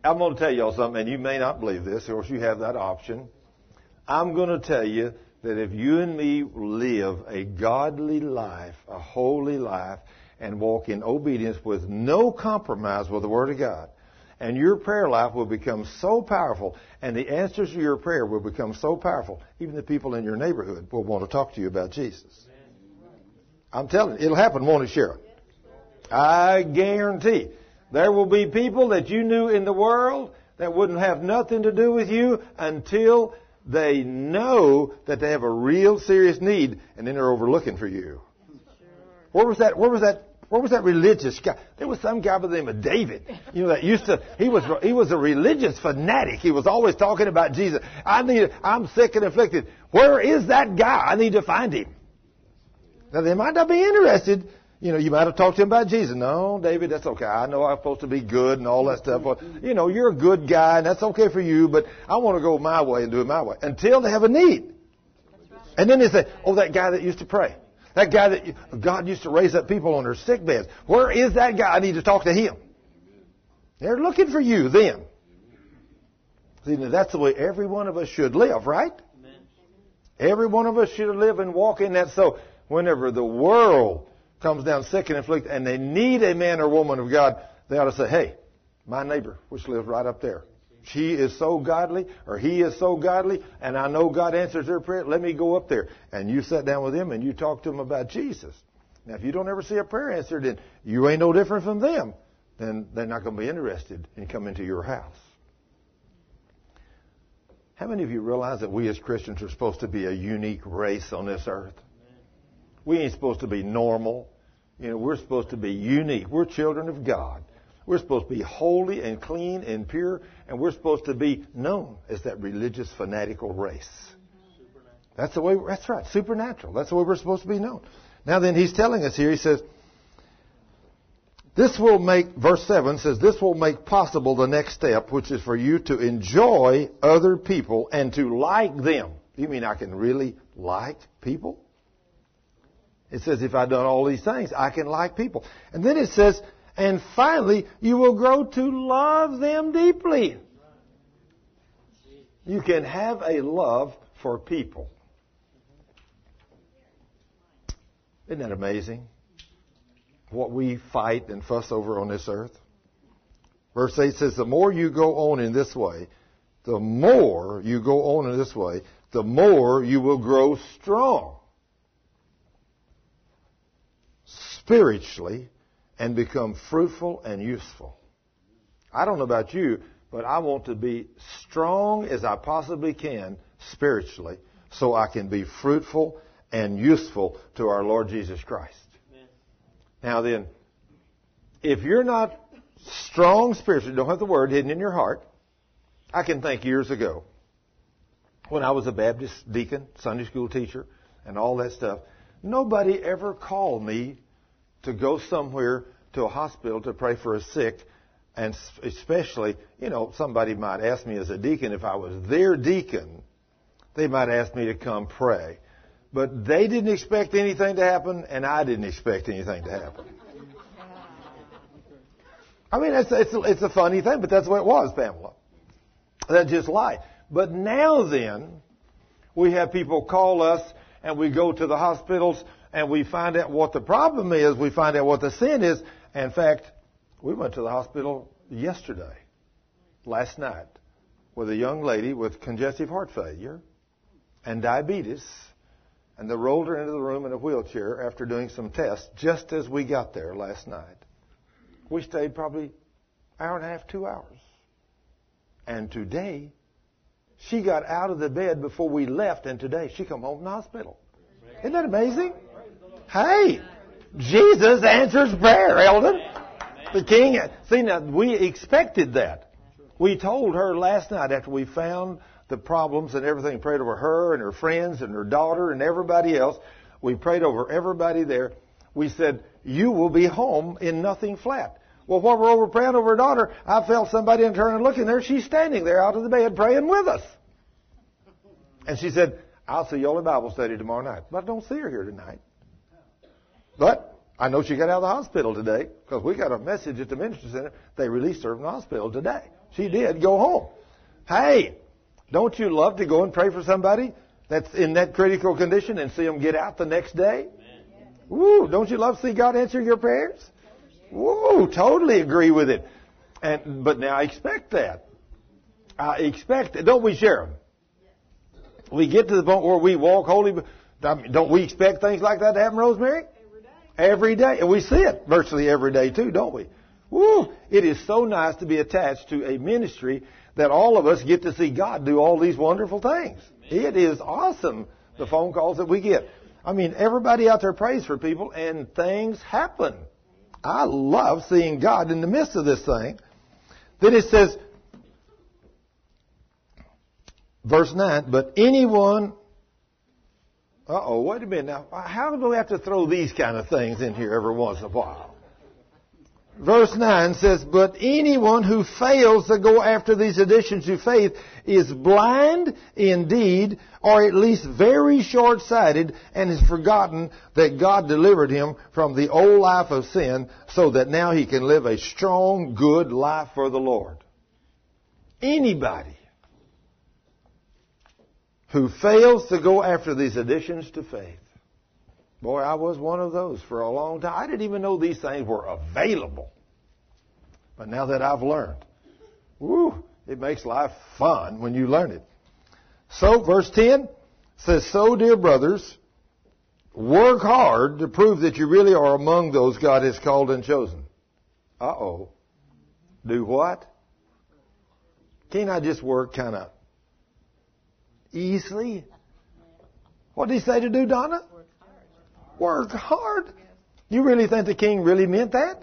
I'm going to tell y'all something, and you may not believe this, of course you have that option. I'm going to tell you that if you and me live a godly life, a holy life, and walk in obedience with no compromise with the Word of God, and your prayer life will become so powerful, and the answers to your prayer will become so powerful, even the people in your neighborhood will want to talk to you about Jesus. I'm telling you, it'll happen, won't it, Sharon? I guarantee. There will be people that you knew in the world that wouldn't have nothing to do with you until they know that they have a real serious need, and then they're overlooking for you. Where was that? Where was that what was that religious guy? There was some guy by the name of David. You know that used to. He was he was a religious fanatic. He was always talking about Jesus. I need. I'm sick and afflicted. Where is that guy? I need to find him. Now they might not be interested. You know, you might have talked to him about Jesus. No, David, that's okay. I know I'm supposed to be good and all that stuff. But, you know, you're a good guy and that's okay for you, but I want to go my way and do it my way. Until they have a need. And then they say, oh, that guy that used to pray. That guy that God used to raise up people on their sick beds. Where is that guy? I need to talk to him. They're looking for you then. See, that's the way every one of us should live, right? Every one of us should live and walk in that. So whenever the world comes down sick and afflicted and they need a man or woman of God, they ought to say, hey, my neighbor, which lives right up there, she is so godly or he is so godly and I know God answers their prayer, let me go up there. And you sit down with them and you talk to them about Jesus. Now, if you don't ever see a prayer answered, then you ain't no different from them. Then they're not going to be interested in coming to your house. How many of you realize that we as Christians are supposed to be a unique race on this earth? We ain't supposed to be normal. You know, we're supposed to be unique. We're children of God. We're supposed to be holy and clean and pure, and we're supposed to be known as that religious fanatical race. That's the way. That's right. Supernatural. That's the way we're supposed to be known. Now then, he's telling us here. He says, "This will make." Verse seven says, "This will make possible the next step, which is for you to enjoy other people and to like them." You mean I can really like people? It says, if I've done all these things, I can like people. And then it says, and finally, you will grow to love them deeply. You can have a love for people. Isn't that amazing? What we fight and fuss over on this earth. Verse 8 says, the more you go on in this way, the more you go on in this way, the more you will grow strong. Spiritually and become fruitful and useful. I don't know about you, but I want to be strong as I possibly can spiritually so I can be fruitful and useful to our Lord Jesus Christ. Amen. Now then, if you're not strong spiritually, don't have the word hidden in your heart, I can think years ago when I was a Baptist deacon, Sunday school teacher, and all that stuff, nobody ever called me to go somewhere to a hospital to pray for a sick, and especially, you know, somebody might ask me as a deacon if I was their deacon, they might ask me to come pray. But they didn't expect anything to happen, and I didn't expect anything to happen. I mean, it's, it's, it's a funny thing, but that's what it was, Pamela. That's just life. But now then, we have people call us and we go to the hospitals and we find out what the problem is, we find out what the sin is. In fact, we went to the hospital yesterday, last night, with a young lady with congestive heart failure and diabetes, and they rolled her into the room in a wheelchair after doing some tests just as we got there last night. We stayed probably hour and a half, two hours. And today, she got out of the bed before we left, and today she come home from the hospital. Isn't that amazing? Hey, Jesus answers prayer, Eldon. The king. See, now, we expected that. We told her last night after we found the problems and everything, prayed over her and her friends and her daughter and everybody else. We prayed over everybody there. We said, you will be home in nothing flat. Well, while we're over praying over her daughter, I felt somebody in turn and looking there. She's standing there out of the bed praying with us. And she said, I'll see you all in Bible study tomorrow night. But I don't see her here tonight. But I know she got out of the hospital today because we got a message at the ministry center. They released her from the hospital today. She did go home. Hey, don't you love to go and pray for somebody that's in that critical condition and see them get out the next day? Woo! Don't you love to see God answer your prayers? Woo! Totally agree with it. And but now I expect that. I expect it. Don't we, Sharon? We get to the point where we walk holy. Don't we expect things like that to happen, Rosemary? Every day. And we see it virtually every day too, don't we? Woo! It is so nice to be attached to a ministry that all of us get to see God do all these wonderful things. It is awesome, the phone calls that we get. I mean, everybody out there prays for people and things happen. I love seeing God in the midst of this thing. Then it says, verse 9, but anyone uh oh, wait a minute now. How do we have to throw these kind of things in here every once in a while? Verse 9 says, But anyone who fails to go after these additions to faith is blind indeed, or at least very short sighted, and has forgotten that God delivered him from the old life of sin so that now he can live a strong, good life for the Lord. Anybody who fails to go after these additions to faith. Boy, I was one of those for a long time. I didn't even know these things were available. But now that I've learned, woo, It makes life fun when you learn it. So, verse 10 says, So, dear brothers, work hard to prove that you really are among those God has called and chosen. Uh oh. Do what? Can't I just work kind of easily? What did he say to do, Donna? Work hard. You really think the king really meant that?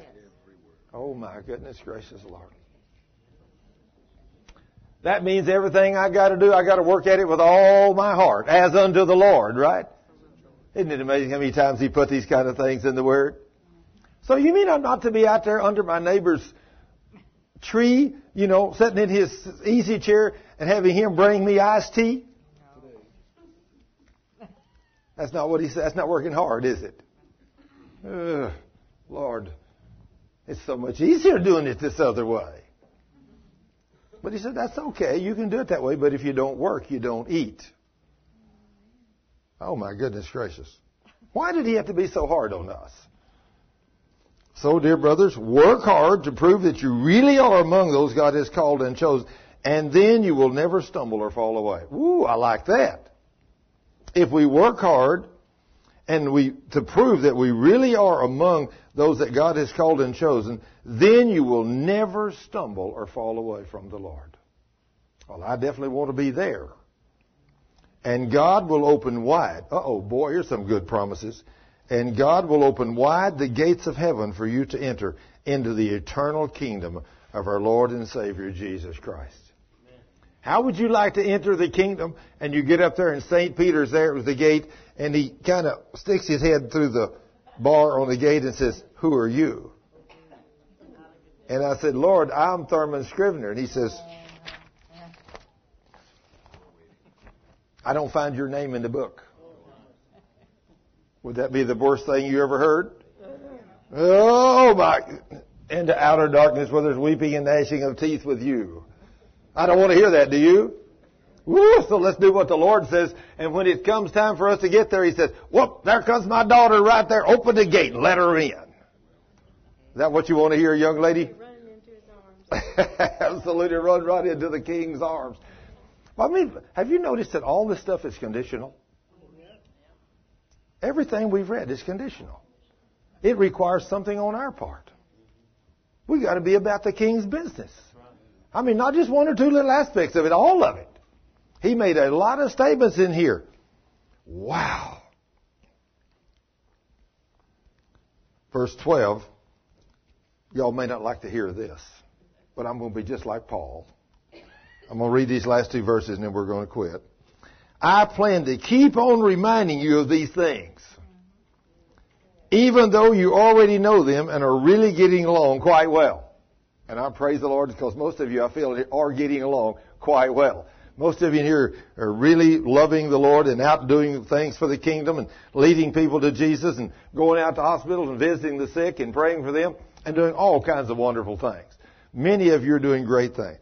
Oh my goodness gracious Lord. That means everything I got to do, I got to work at it with all my heart, as unto the Lord, right? Isn't it amazing how many times He put these kind of things in the Word? So you mean I'm not to be out there under my neighbor's tree, you know, sitting in his easy chair and having him bring me iced tea? That's not what he said. That's not working hard, is it? Ugh, Lord, it's so much easier doing it this other way. But he said, that's okay. You can do it that way, but if you don't work, you don't eat. Oh my goodness gracious. Why did he have to be so hard on us? So, dear brothers, work hard to prove that you really are among those God has called and chosen, and then you will never stumble or fall away. Ooh, I like that. If we work hard and we to prove that we really are among those that God has called and chosen, then you will never stumble or fall away from the Lord. Well, I definitely want to be there. And God will open wide. Uh oh, boy, here's some good promises. And God will open wide the gates of heaven for you to enter into the eternal kingdom of our Lord and Savior Jesus Christ. How would you like to enter the kingdom and you get up there and St. Peter's there at the gate and he kind of sticks his head through the bar on the gate and says, Who are you? And I said, Lord, I'm Thurman Scrivener. And he says, I don't find your name in the book. Would that be the worst thing you ever heard? Oh my, into outer darkness where there's weeping and gnashing of teeth with you. I don't want to hear that, do you? Woo, so let's do what the Lord says. And when it comes time for us to get there, He says, whoop, there comes my daughter right there. Open the gate and let her in. Is that what you want to hear, young lady? Run into his arms. Absolutely run right into the king's arms. I mean, have you noticed that all this stuff is conditional? Everything we've read is conditional. It requires something on our part. We've got to be about the king's business. I mean, not just one or two little aspects of it, all of it. He made a lot of statements in here. Wow. Verse 12. Y'all may not like to hear this, but I'm going to be just like Paul. I'm going to read these last two verses and then we're going to quit. I plan to keep on reminding you of these things. Even though you already know them and are really getting along quite well. And I praise the Lord because most of you, I feel, are getting along quite well. Most of you here are really loving the Lord and out doing things for the kingdom and leading people to Jesus and going out to hospitals and visiting the sick and praying for them and doing all kinds of wonderful things. Many of you are doing great things.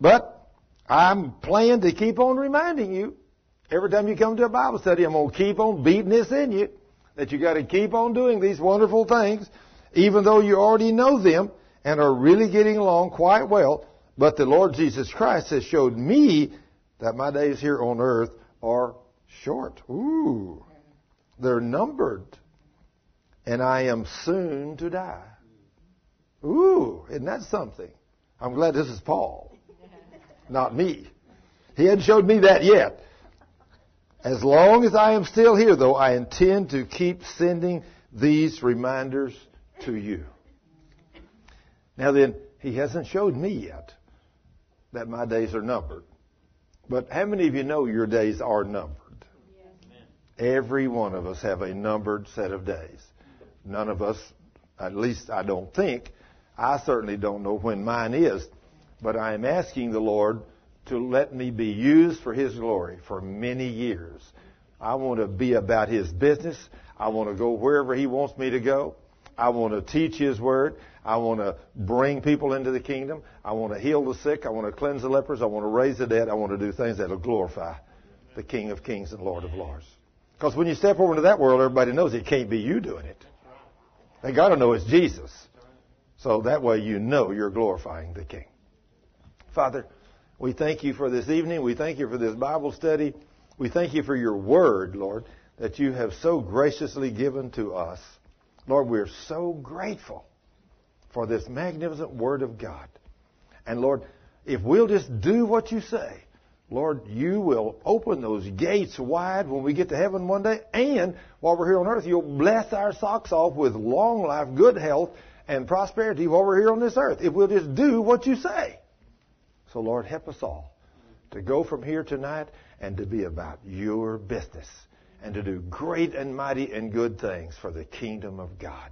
But I'm planning to keep on reminding you every time you come to a Bible study, I'm going to keep on beating this in you that you got to keep on doing these wonderful things, even though you already know them and are really getting along quite well. But the Lord Jesus Christ has showed me that my days here on earth are short. Ooh, they're numbered, and I am soon to die. Ooh, isn't that something? I'm glad this is Paul, not me. He hadn't showed me that yet. As long as I am still here, though, I intend to keep sending these reminders to you. Now then, he hasn't showed me yet that my days are numbered. But how many of you know your days are numbered? Every one of us have a numbered set of days. None of us, at least I don't think, I certainly don't know when mine is, but I am asking the Lord to let me be used for His glory for many years. I want to be about His business. I want to go wherever He wants me to go. I want to teach His Word. I want to bring people into the kingdom. I want to heal the sick. I want to cleanse the lepers. I want to raise the dead. I want to do things that will glorify the King of Kings and Lord of Lords. Because when you step over into that world, everybody knows it can't be you doing it. They got to know it's Jesus. So that way you know you're glorifying the King. Father, We thank you for this evening. We thank you for this Bible study. We thank you for your word, Lord, that you have so graciously given to us. Lord, we're so grateful for this magnificent word of God. And Lord, if we'll just do what you say, Lord, you will open those gates wide when we get to heaven one day. And while we're here on earth, you'll bless our socks off with long life, good health, and prosperity while we're here on this earth. If we'll just do what you say. So, Lord, help us all to go from here tonight and to be about your business and to do great and mighty and good things for the kingdom of God.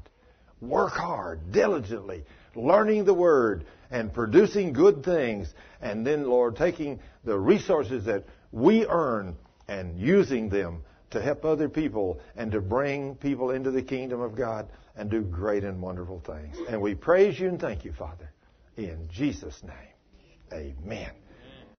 Work hard, diligently, learning the word and producing good things, and then, Lord, taking the resources that we earn and using them to help other people and to bring people into the kingdom of God and do great and wonderful things. And we praise you and thank you, Father, in Jesus' name. Amen.